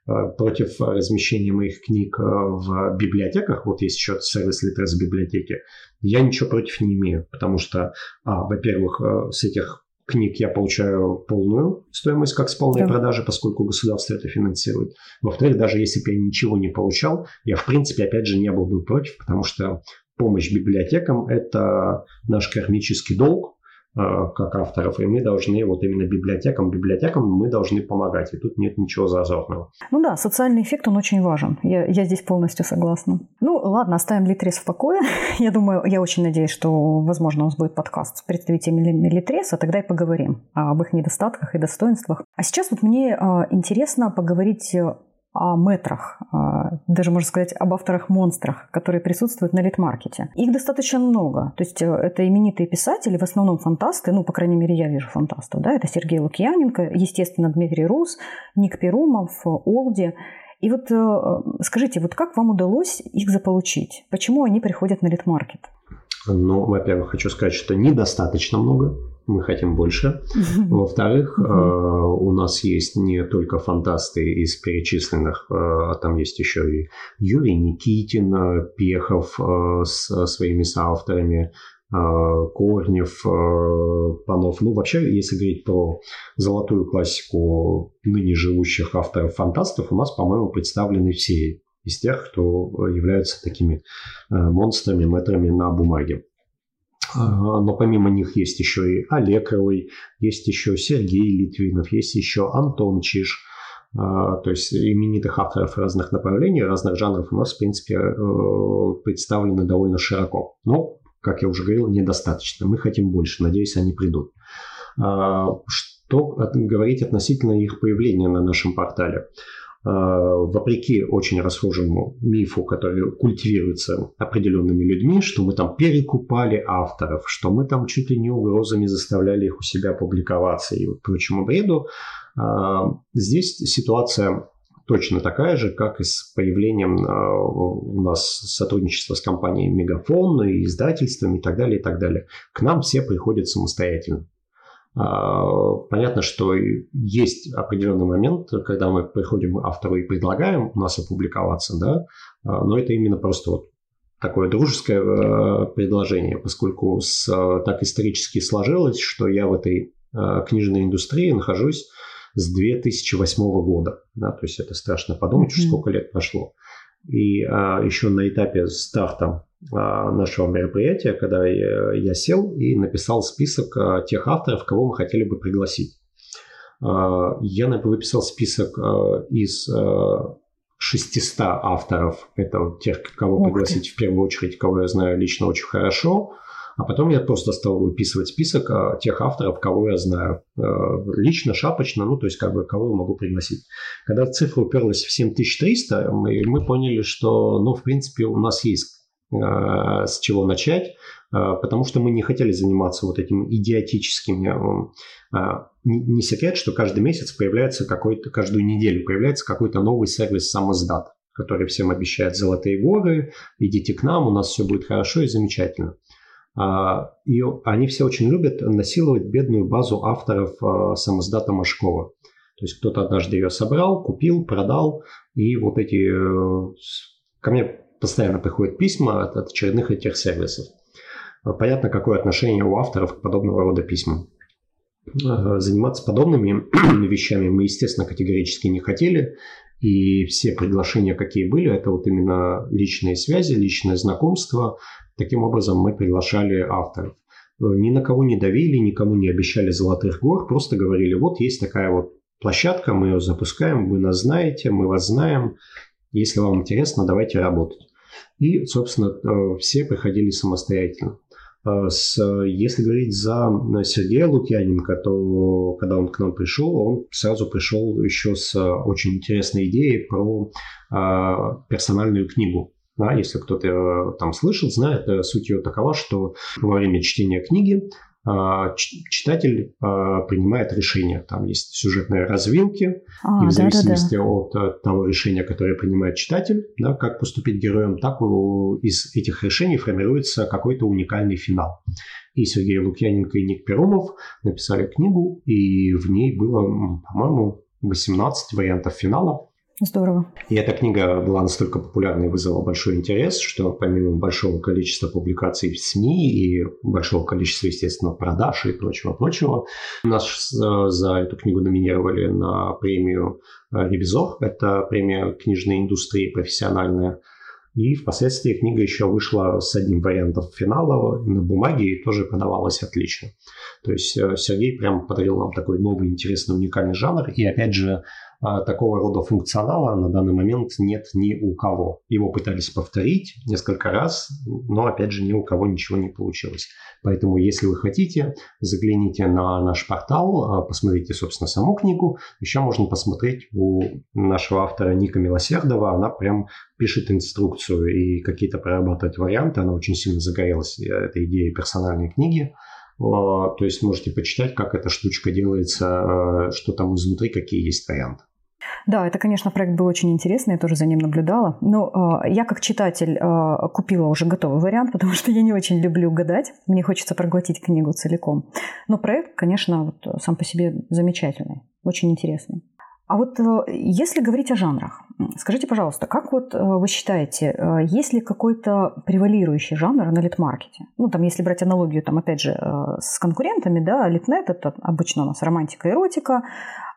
Э, против размещения моих книг э, в библиотеках, вот есть еще сервис Литрес библиотеки, я ничего против не имею, потому что, а, во-первых, э, с этих книг я получаю полную стоимость, как с полной да. продажи, поскольку государство это финансирует. Во-вторых, даже если бы я ничего не получал, я, в принципе, опять же, не был бы против, потому что помощь библиотекам – это наш кармический долг, как авторов, и мы должны вот именно библиотекам, библиотекам мы должны помогать, и тут нет ничего зазорного. Ну да, социальный эффект, он очень важен, я, я здесь полностью согласна. Ну ладно, оставим Литрес в покое. я думаю, я очень надеюсь, что, возможно, у нас будет подкаст с представителями Литреса, тогда и поговорим об их недостатках и достоинствах. А сейчас вот мне э, интересно поговорить о метрах, даже, можно сказать, об авторах-монстрах, которые присутствуют на литмаркете. Их достаточно много. То есть э, это именитые писатели, в основном фантасты, ну, по крайней мере, я вижу фантастов. Да? Это Сергей Лукьяненко, естественно, Дмитрий Рус, Ник Перумов, Олди. И вот э, скажите, вот как вам удалось их заполучить? Почему они приходят на литмаркет? Ну, во-первых, хочу сказать, что недостаточно много мы хотим больше. Во-вторых, э, у нас есть не только фантасты из перечисленных, э, а там есть еще и Юрий Никитин, э, Пехов с своими соавторами, Корнев, Панов. Ну, вообще, если говорить про золотую классику ныне живущих авторов-фантастов, у нас, по-моему, представлены все из тех, кто являются такими монстрами, метрами на бумаге. но помимо них есть еще и Олег Рой, есть еще Сергей Литвинов, есть еще Антон Чиж, то есть именитых авторов разных направлений, разных жанров у нас, в принципе, э, представлены довольно широко. Но, как я уже говорил, недостаточно. Мы хотим больше. Надеюсь, они придут. Что говорить относительно их появления на нашем портале? А, вопреки очень расхожему мифу, который культивируется определенными людьми, что мы там перекупали авторов, что мы там чуть ли не угрозами заставляли их у себя публиковаться и вот прочему бреду, а, здесь ситуация точно такая же, как и с появлением а, у нас сотрудничества с компанией Мегафон издательствами и так далее, и так далее. К нам все приходят самостоятельно. А, понятно, что есть определенный момент, когда мы приходим автору и предлагаем у нас опубликоваться, да, а, но это именно просто вот такое дружеское э, предложение, поскольку с, так исторически сложилось, что я в этой книжной индустрии нахожусь с 2008 года. Да, то есть это страшно подумать, mm-hmm. сколько лет прошло. И а, еще на этапе старта а, нашего мероприятия, когда я, я сел и написал список а, тех авторов, кого мы хотели бы пригласить. А, я выписал список из 600 авторов. Это тех, кого пригласить в первую очередь, кого я знаю лично очень хорошо. А потом я просто стал выписывать список а, тех авторов, кого я знаю. А, лично, шапочно, ну, то есть, как бы, кого я могу пригласить. Когда цифра уперлась в 7300, мы, мы поняли, что, ну, в принципе, у нас есть а, с чего начать, потому что мы не хотели заниматься вот этим идиотическим. Не секрет, что каждый месяц появляется какой-то, каждую неделю появляется какой-то новый сервис самоздат, который всем обещает золотые горы, идите к нам, у нас все будет хорошо и замечательно. А, и они все очень любят насиловать бедную базу авторов а, самоздата Машкова. То есть кто-то однажды ее собрал, купил, продал, и вот эти... Э, ко мне постоянно приходят письма от, от очередных этих сервисов. А, понятно, какое отношение у авторов к подобного рода письмам. Заниматься подобными вещами мы, естественно, категорически не хотели. И все приглашения, какие были, это вот именно личные связи, личное знакомство, Таким образом, мы приглашали авторов. Э, ни на кого не давили, никому не обещали золотых гор, просто говорили, вот есть такая вот площадка, мы ее запускаем, вы нас знаете, мы вас знаем, если вам интересно, давайте работать. И, собственно, э, все приходили самостоятельно. Э, с, если говорить за Сергея Лукьяненко, то когда он к нам пришел, он сразу пришел еще с очень интересной идеей про персональную книгу. Да, если кто-то э, там слышит, знает, э, суть ее такова, что во время чтения книги а, читатель а, принимает решение. Там есть сюжетные развилки, а, и в зависимости да, да, да. от э, того решения, которое принимает читатель, да, как поступить героем, так из этих решений формируется какой-то уникальный финал. И Сергей Лукьяненко и Ник Перумов написали книгу, и в ней было, по-моему, 18 вариантов финала. Здорово. И эта книга была настолько популярна и вызвала большой интерес, что помимо большого количества публикаций в СМИ и большого количества, естественно, продаж и прочего-прочего, нас э, за эту книгу номинировали на премию э, «Ревизор». Это премия книжной индустрии профессиональная. И впоследствии книга еще вышла с одним вариантом финала на бумаге и тоже продавалась отлично. То есть э, Сергей прям подарил нам такой новый, интересный, уникальный жанр. И опять же, такого рода функционала на данный момент нет ни у кого. Его пытались повторить несколько раз, но опять же ни у кого ничего не получилось. Поэтому, если вы хотите, загляните на наш портал, а, посмотрите, собственно, саму книгу. Еще можно посмотреть у нашего автора Ника Милосердова. Она прям пишет инструкцию и какие-то прорабатывает варианты. Она очень сильно загорелась этой идеей персональной книги. А, то есть можете почитать, как эта штучка делается, что там изнутри, какие есть варианты. Да, это, конечно, проект был очень интересный, я тоже за ним наблюдала. Но э, я как читатель э, купила уже готовый вариант, потому что я не очень люблю гадать. Мне хочется проглотить книгу целиком. Но проект, конечно, вот, сам по себе замечательный, очень интересный. А вот э, если говорить о жанрах, скажите, пожалуйста, как вот э, вы считаете, э, есть ли какой-то превалирующий жанр на литмаркете? Ну, там, если брать аналогию, там, опять же, с конкурентами, да, литнет – это обычно у нас романтика, эротика.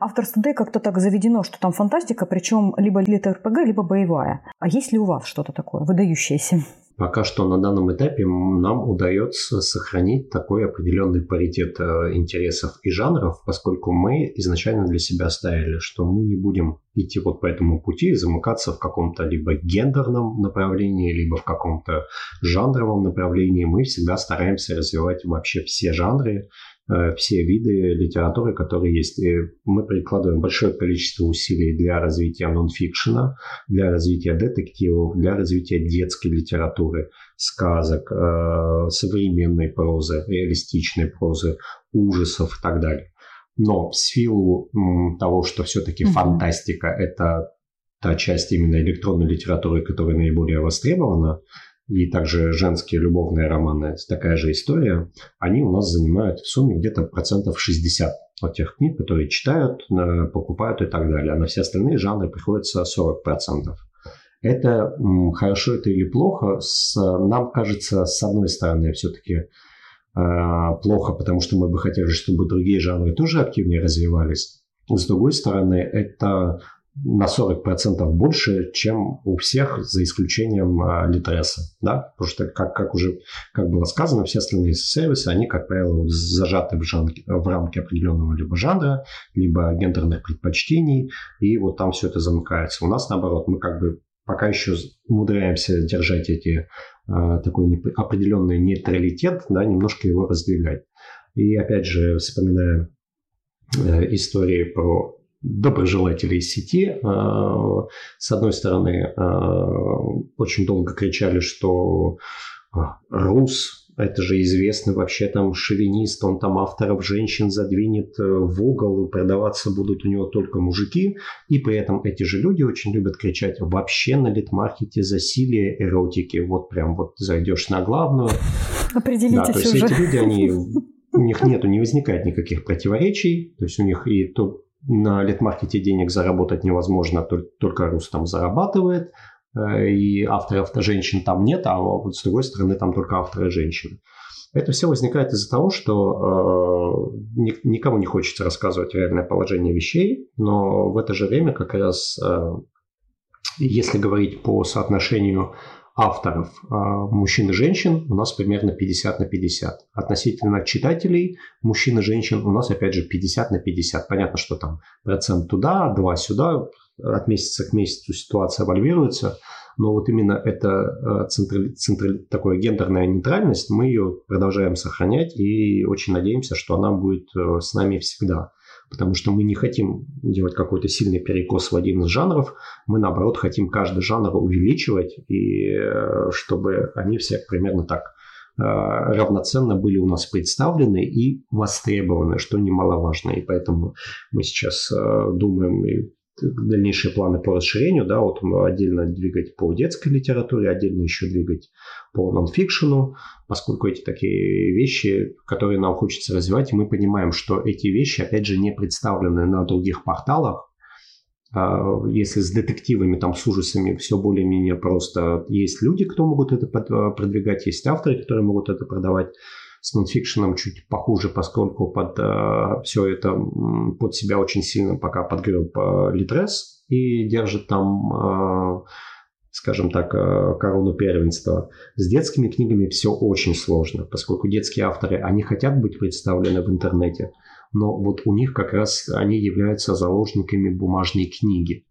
Авторс Today как-то так заведено, что там фантастика, причем либо лит-РПГ, либо боевая. А есть ли у вас что-то такое выдающееся? пока что на данном этапе нам удается сохранить такой определенный паритет э, интересов и жанров, поскольку мы изначально для себя ставили, что мы не будем идти вот по этому пути и замыкаться в каком-то либо гендерном направлении, либо в каком-то жанровом направлении. Мы всегда стараемся развивать вообще все жанры, все виды литературы, которые есть. И мы прикладываем большое количество усилий для развития нонфикшена, для развития детективов, для развития детской литературы, сказок, э, современной прозы, реалистичной прозы, ужасов и так далее. Но в силу того, что все-таки mm-hmm. фантастика – это та часть именно электронной литературы, которая наиболее востребована, и также женские любовные романы, такая же история, они у нас занимают в сумме где-то процентов 60 от тех книг, которые читают, покупают и так далее. А на все остальные жанры приходится 40%. Это хорошо это или плохо? С, нам кажется, с одной стороны, все-таки э, плохо, потому что мы бы хотели, чтобы другие жанры тоже активнее развивались. С другой стороны, это на 40% больше, чем у всех, за исключением а, Литреса. Да? Потому что, как, как уже как было сказано, все остальные сервисы, они, как правило, зажаты в, жанре, в рамки определенного либо жанра, либо гендерных предпочтений, и вот там все это замыкается. У нас, наоборот, мы как бы пока еще умудряемся держать эти а, такой определенный нейтралитет, да, немножко его раздвигать. И опять же, вспоминая э, истории про доброжелателей сети. А, с одной стороны, а, очень долго кричали, что а, Рус это же известный вообще там шовинист, он там авторов женщин задвинет э, в угол, и продаваться будут у него только мужики. И при этом эти же люди очень любят кричать вообще на литмаркете засилие эротики. Вот прям вот зайдешь на главную. Определитесь да, то есть уже. эти люди, они, у них нету, не возникает никаких противоречий. То есть у них и то на литмаркете денег заработать невозможно, только Рус там зарабатывает, э, и авторов-то женщин там нет, а вот с другой стороны там только авторы женщины. Это все возникает из-за того, что э, никому не хочется рассказывать реальное положение вещей, но в это же время как раз, э, если говорить по соотношению авторов а, мужчин и женщин у нас примерно 50 на 50. Относительно читателей мужчин и женщин у нас опять же 50 на 50. Понятно, что там процент туда, два сюда, от месяца к месяцу ситуация эволюируется, но вот именно эта централи, централи, такая гендерная нейтральность, мы ее продолжаем сохранять и очень надеемся, что она будет э, с нами всегда потому что мы не хотим делать какой-то сильный перекос в один из жанров, мы наоборот хотим каждый жанр увеличивать, и э, чтобы они все примерно так э, равноценно были у нас представлены и востребованы, что немаловажно. И поэтому мы сейчас э, думаем и дальнейшие планы по расширению, да, вот отдельно двигать по детской литературе, отдельно еще двигать по нонфикшену, поскольку эти такие вещи, которые нам хочется развивать, и мы понимаем, что эти вещи, опять же, не представлены на других порталах, а, если с детективами, там, с ужасами все более-менее просто. Есть люди, кто могут это продвигать, есть авторы, которые могут это продавать с нонфикшеном чуть похуже, поскольку под э, все это под себя очень сильно пока подгреб э, Литрес и держит там, э, скажем так, э, корону первенства. С детскими книгами все очень сложно, поскольку детские авторы, они хотят быть представлены в интернете, но вот у них как раз они являются заложниками бумажной книги.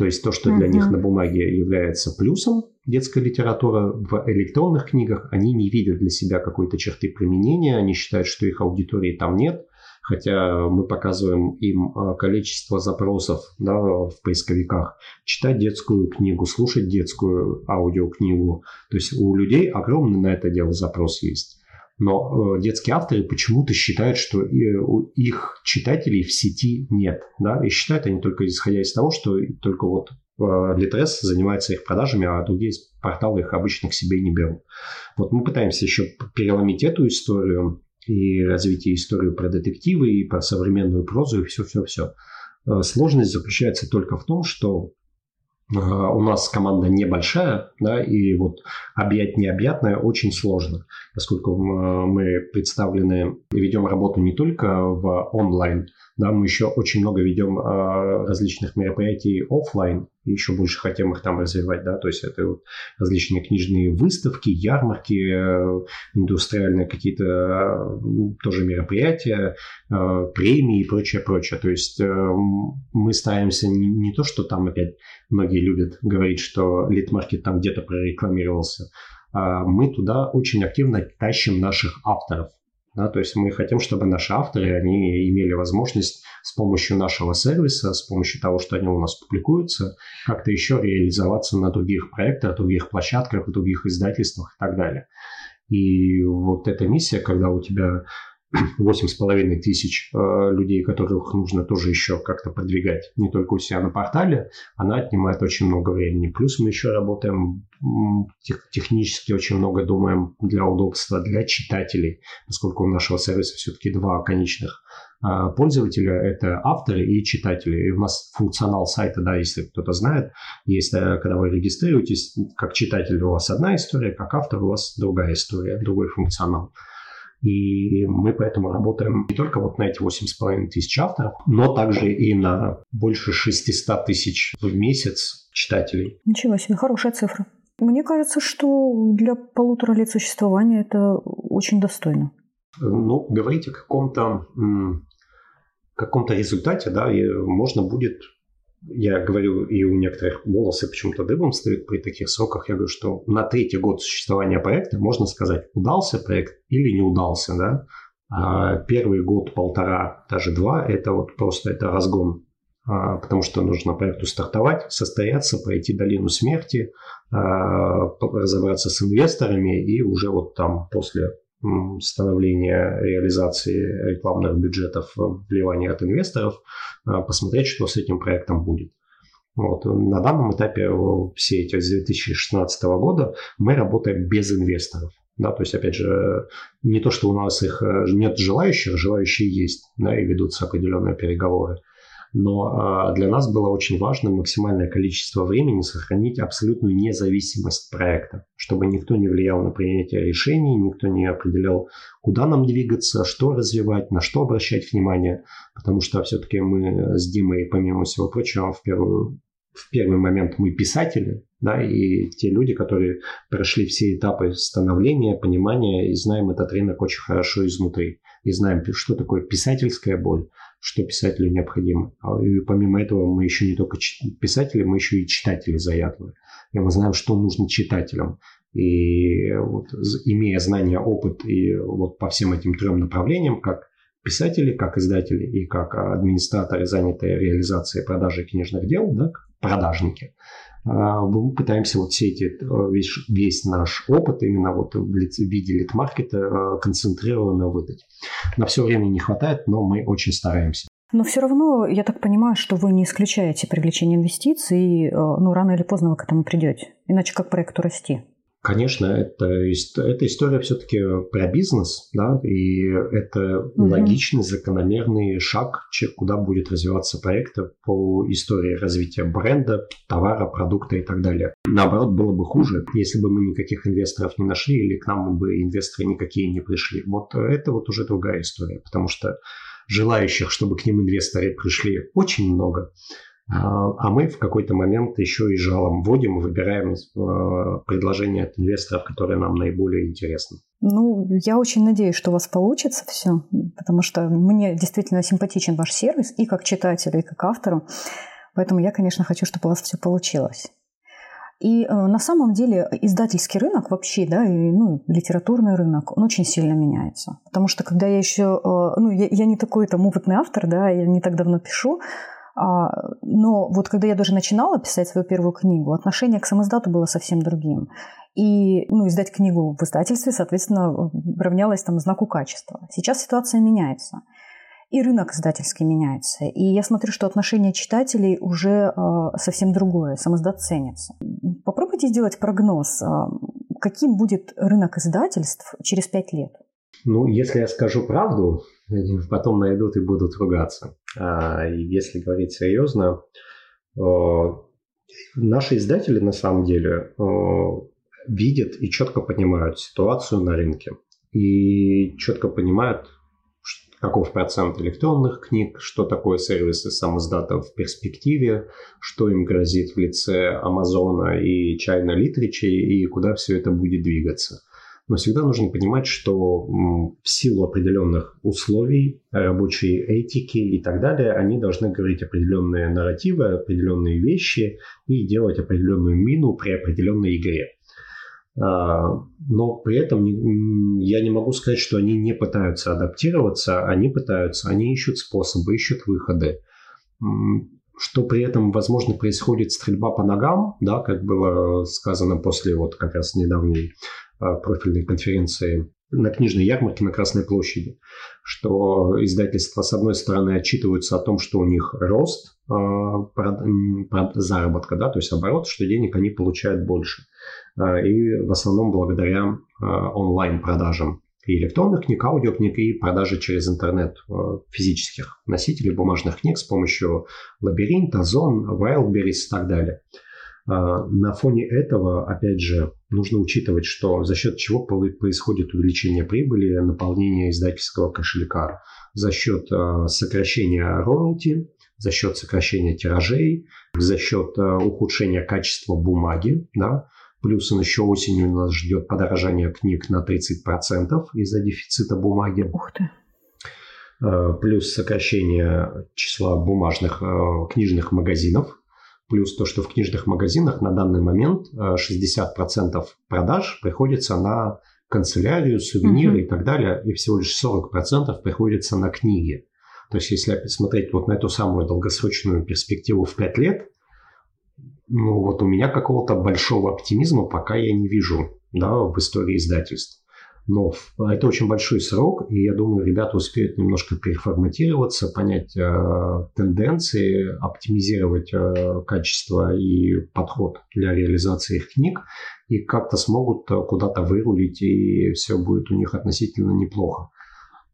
То есть то, что для uh-huh. них на бумаге является плюсом, детская литература в электронных книгах, они не видят для себя какой-то черты применения, они считают, что их аудитории там нет, хотя мы показываем им а, количество запросов да, в поисковиках, читать детскую книгу, слушать детскую аудиокнигу. То есть у людей огромный на это дело запрос есть. Но э, детские авторы почему-то считают, что э, у их читателей в сети нет. Да? И считают они только исходя из того, что только вот Литрес занимается их продажами, а другие порталы их обычно к себе не берут. Вот мы пытаемся еще переломить эту историю и развить историю про детективы, и про современную прозу, и все-все-все. Э, сложность заключается только в том, что э, у нас команда небольшая, да, и вот объять необъятное очень сложно, поскольку э, мы представлены и ведем работу не только в онлайн, да, мы еще очень много ведем различных мероприятий офлайн, еще больше хотим их там развивать, да, то есть это вот различные книжные выставки, ярмарки, э, индустриальные какие-то э, тоже мероприятия, э, премии и прочее, прочее. То есть мы стараемся не, не то, что там опять многие любят говорить, что лид-маркет там где-то прорекламировался, а мы туда очень активно тащим наших авторов. Да, то есть мы хотим, чтобы наши авторы, они имели возможность с помощью нашего сервиса, с помощью того, что они у нас публикуются, как-то еще реализоваться на других проектах, других площадках, других издательствах и так далее. И вот эта миссия, когда у тебя восемь с половиной тысяч э, людей, которых нужно тоже еще как-то продвигать, не только у себя на портале, она отнимает очень много времени. Плюс мы еще работаем тех, технически очень много думаем для удобства для читателей, поскольку у нашего сервиса все-таки два конечных э, пользователя – это авторы и читатели. И у нас функционал сайта, да, если кто-то знает, есть, э, когда вы регистрируетесь, как читатель у вас одна история, как автор у вас другая история, другой функционал. И мы поэтому работаем не только вот на эти 8,5 тысяч авторов, но также и на больше 600 тысяч в месяц читателей. Ничего себе, хорошая цифра. Мне кажется, что для полутора лет существования это очень достойно. Ну, говорить о каком-то каком-то результате, да, и можно будет я говорю, и у некоторых волосы почему-то дыбом стоят при таких сроках. Я говорю, что на третий год существования проекта можно сказать, удался проект или не удался. Да? А первый год, полтора, даже два, это вот просто это разгон. А, потому что нужно проекту стартовать, состояться, пройти долину смерти, а, разобраться с инвесторами и уже вот там после становления реализации рекламных бюджетов, вливания от инвесторов, а, посмотреть, что с этим проектом будет. Вот. На данном этапе все эти с 2016 года мы работаем без инвесторов. Да, то есть, опять же, не то, что у нас их э, нет желающих, желающие есть, да, и ведутся определенные переговоры но а, для нас было очень важно максимальное количество времени сохранить абсолютную независимость проекта, чтобы никто не влиял на принятие решений, никто не определял, куда нам двигаться, что развивать, на что обращать внимание, потому что все-таки мы с Димой, помимо всего прочего, в первую в первый момент мы писатели, да, и те люди, которые прошли все этапы становления, понимания и знаем этот рынок очень хорошо изнутри. И знаем, что такое писательская боль, что писателю необходимо. А, и помимо этого мы еще не только писатели, мы еще и читатели заядлые. И мы знаем, что нужно читателям. И вот, имея знания, опыт и вот по всем этим трем направлениям, как писатели, как издатели и как администраторы, занятые реализацией продажи книжных дел, да, продажники, мы пытаемся вот все эти, э, весь, весь наш опыт именно вот в виде лид-маркета э, концентрированно выдать. На все время не хватает, но мы очень стараемся. Но все равно, я так понимаю, что вы не исключаете привлечение инвестиций, э, ну, рано или поздно вы к этому придете. Иначе как проекту расти? Конечно, это, эта история все-таки про бизнес, да, и это угу. логичный, закономерный шаг, куда будет развиваться проект по истории развития бренда, товара, продукта и так далее. Наоборот, было бы хуже, если бы мы никаких инвесторов не нашли или к нам бы инвесторы никакие не пришли. Вот это вот уже другая история, потому что желающих, чтобы к ним инвесторы пришли, очень много. А, а мы в какой-то момент еще и жалом вводим выбираем э, предложения от инвесторов, которые нам наиболее интересны. Ну, я очень надеюсь, что у вас получится все, потому что мне действительно симпатичен ваш сервис и как читателю, и как автору. Поэтому я, конечно, хочу, чтобы у вас все получилось. И э, на самом деле издательский рынок вообще, да, и ну, литературный рынок, он очень сильно меняется. Потому что когда я еще, э, ну, я, я не такой там опытный автор, да, я не так давно пишу, но вот когда я даже начинала писать свою первую книгу, отношение к самоиздату было совсем другим. И ну, издать книгу в издательстве, соответственно, равнялось там знаку качества. Сейчас ситуация меняется. И рынок издательский меняется. И я смотрю, что отношение читателей уже э, совсем другое. Самоиздат ценится. Попробуйте сделать прогноз, э, каким будет рынок издательств через пять лет. Ну, если я скажу правду, потом найдут и будут ругаться. А если говорить серьезно, наши издатели на самом деле видят и четко понимают ситуацию на рынке. И четко понимают, каков процент электронных книг, что такое сервисы сам в перспективе, что им грозит в лице Амазона и China Literature и куда все это будет двигаться. Но всегда нужно понимать, что в силу определенных условий, рабочей этики и так далее, они должны говорить определенные нарративы, определенные вещи и делать определенную мину при определенной игре. А, но при этом я не могу сказать, что они не пытаются адаптироваться, они пытаются, они ищут способы, ищут выходы. Что при этом, возможно, происходит стрельба по ногам, да, как было сказано после вот как раз недавней профильной конференции на книжной ярмарке на Красной площади, что издательства, с одной стороны, отчитываются о том, что у них рост э, заработка, да, то есть оборот, что денег они получают больше. Э, и в основном благодаря э, онлайн-продажам и электронных книг, аудиокниг и продажи через интернет э, физических носителей бумажных книг с помощью Лабиринта, Зон, Wildberries и так далее. А, на фоне этого, опять же, нужно учитывать, что за счет чего происходит увеличение прибыли, наполнение издательского кошелька, за счет а, сокращения роялти, за счет сокращения тиражей, за счет а, ухудшения качества бумаги, да, Плюс еще осенью нас ждет подорожание книг на 30% из-за дефицита бумаги. Ух ты. Плюс сокращение числа бумажных книжных магазинов Плюс то, что в книжных магазинах на данный момент 60% э, продаж приходится на канцелярию, сувениры mm-hmm. и так далее, и всего лишь 40% приходится на книги. То есть, если смотреть вот на эту самую долгосрочную перспективу в 5 лет, ну вот у меня какого-то большого оптимизма пока я не вижу да, в истории издательств. Но это очень большой срок, и я думаю, ребята успеют немножко переформатироваться, понять э, тенденции, оптимизировать э, качество и подход для реализации их книг, и как-то смогут э, куда-то вырулить, и все будет у них относительно неплохо.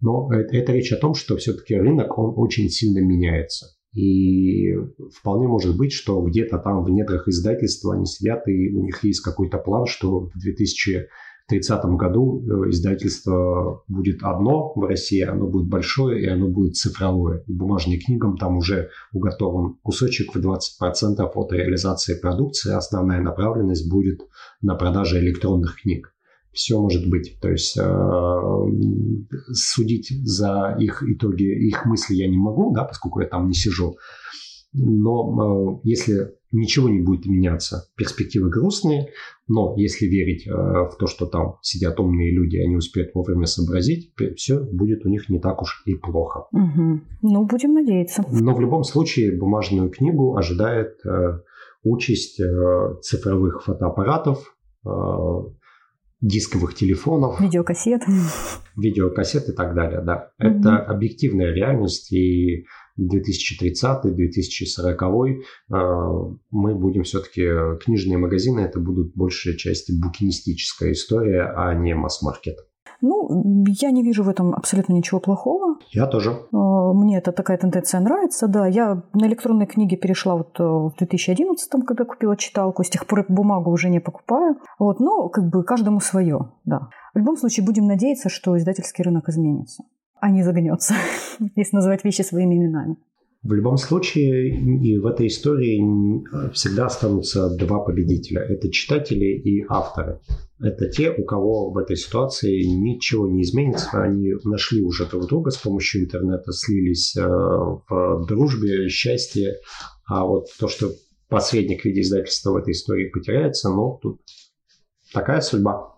Но это, это речь о том, что все-таки рынок, он очень сильно меняется. И вполне может быть, что где-то там в недрах издательства они сидят, и у них есть какой-то план, что в 2000 1930 году э, издательство будет одно в России, оно будет большое и оно будет цифровое. И бумажным книгам там уже уготован кусочек в 20% от реализации продукции. Основная направленность будет на продаже электронных книг. Все может быть. То есть э, судить за их итоги, их мысли я не могу, да, поскольку я там не сижу. Но э, если ничего не будет меняться, перспективы грустные, но если верить э, в то, что там сидят умные люди, они успеют вовремя сообразить, все будет у них не так уж и плохо. Угу. Ну, будем надеяться. Но в любом случае бумажную книгу ожидает э, участь цифровых фотоаппаратов, дисковых телефонов. Видеокассет. Видеокассет и так далее, да. Угу. Это объективная реальность, и 2030-2040 а, мы будем все-таки, книжные магазины это будут большей части букинистическая история, а не масс-маркет. Ну, я не вижу в этом абсолютно ничего плохого. Я тоже. А, мне эта такая тенденция нравится, да. Я на электронные книги перешла вот э, в 2011, когда купила читалку. С тех пор бумагу уже не покупаю. Вот, но как бы каждому свое, да. В любом случае будем надеяться, что издательский рынок изменится а не загнется, если называть вещи своими именами. В любом случае, и в этой истории всегда останутся два победителя. Это читатели и авторы. Это те, у кого в этой ситуации ничего не изменится. Они нашли уже друг друга с помощью интернета, слились э, в дружбе, счастье. А вот то, что посредник в виде издательства в этой истории потеряется, ну, тут такая судьба.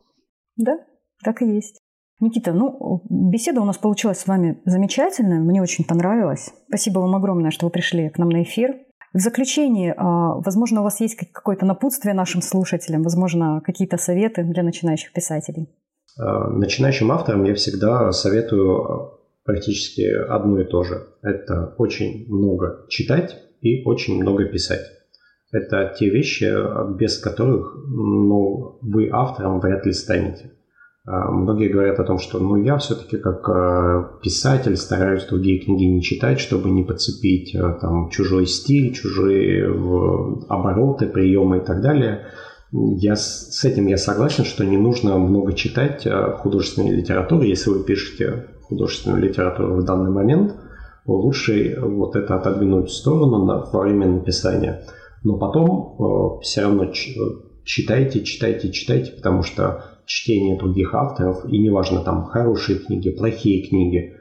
Да, так и есть. Никита, ну, беседа у нас получилась с вами замечательная, мне очень понравилось. Спасибо вам огромное, что вы пришли к нам на эфир. В заключение, а, возможно, у вас есть какое-то напутствие нашим слушателям, возможно, какие-то советы для начинающих писателей? А, начинающим авторам я всегда советую практически одно и то же. Это очень много читать и очень много писать. Это те вещи, без которых ну, вы автором вряд ли станете. А, многие говорят о том, что ну, я все-таки как э, писатель стараюсь другие книги не читать, чтобы не подцепить э, там, чужой стиль, чужие обороты, приемы и так далее. Я с этим я согласен, что не нужно много читать э, художественной литературы, если вы пишете художественную литературу в данный момент, лучше вот это отодвинуть в сторону на, во время написания. Но потом э, все равно читайте, читайте, читайте, потому что чтение других авторов, и неважно, там хорошие книги, плохие книги,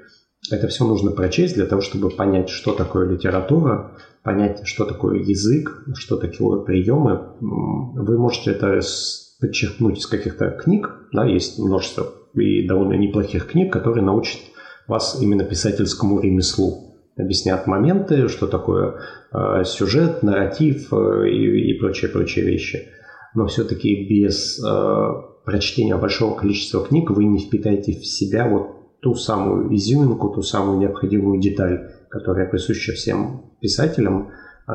это все нужно прочесть для того, чтобы понять, что такое литература, понять, что такое язык, что такое приемы. Вы можете это подчеркнуть из каких-то книг, да, есть множество и довольно неплохих книг, которые научат вас именно писательскому ремеслу. Объяснят моменты, что такое э, сюжет, нарратив э, и, и прочие-прочие вещи. Но все-таки без э, прочтения большого количества книг вы не впитаете в себя вот ту самую изюминку, ту самую необходимую деталь, которая присуща всем писателям, э,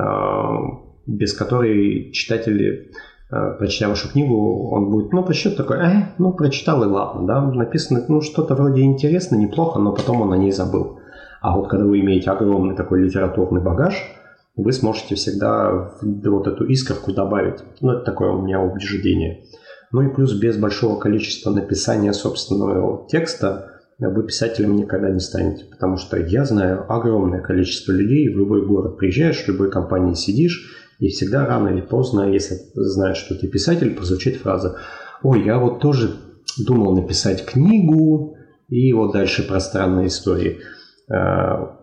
без которой читатели Э, прочтя вашу книгу, он будет, ну, прочтет такой, э, ну, прочитал и ладно, да, написано, ну, что-то вроде интересно, неплохо, но потом он о ней забыл. А вот когда вы имеете огромный такой литературный багаж, вы сможете всегда вот эту искорку добавить. Ну, это такое у меня убеждение. Ну и плюс без большого количества написания собственного текста вы писателем никогда не станете, потому что я знаю огромное количество людей, в любой город приезжаешь, в любой компании сидишь, и всегда рано или поздно, если знаешь, что ты писатель, прозвучит фраза «Ой, я вот тоже думал написать книгу», и вот дальше пространные истории. А,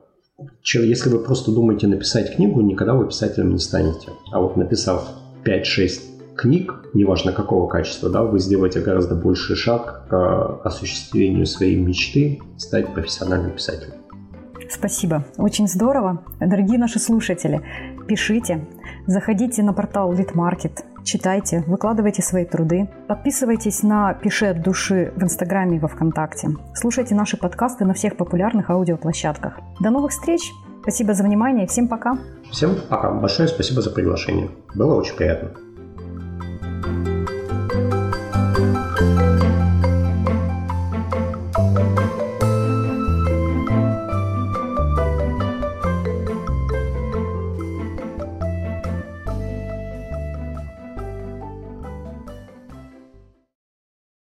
если вы просто думаете написать книгу, никогда вы писателем не станете. А вот написав 5-6 книг, неважно какого качества, да, вы сделаете гораздо больший шаг к осуществлению своей мечты стать профессиональным писателем. Спасибо. Очень здорово. Дорогие наши слушатели, пишите, заходите на портал Литмаркет, читайте, выкладывайте свои труды, подписывайтесь на «Пиши от души» в Инстаграме и во Вконтакте, слушайте наши подкасты на всех популярных аудиоплощадках. До новых встреч! Спасибо за внимание, всем пока! Всем пока, большое спасибо за приглашение, было очень приятно.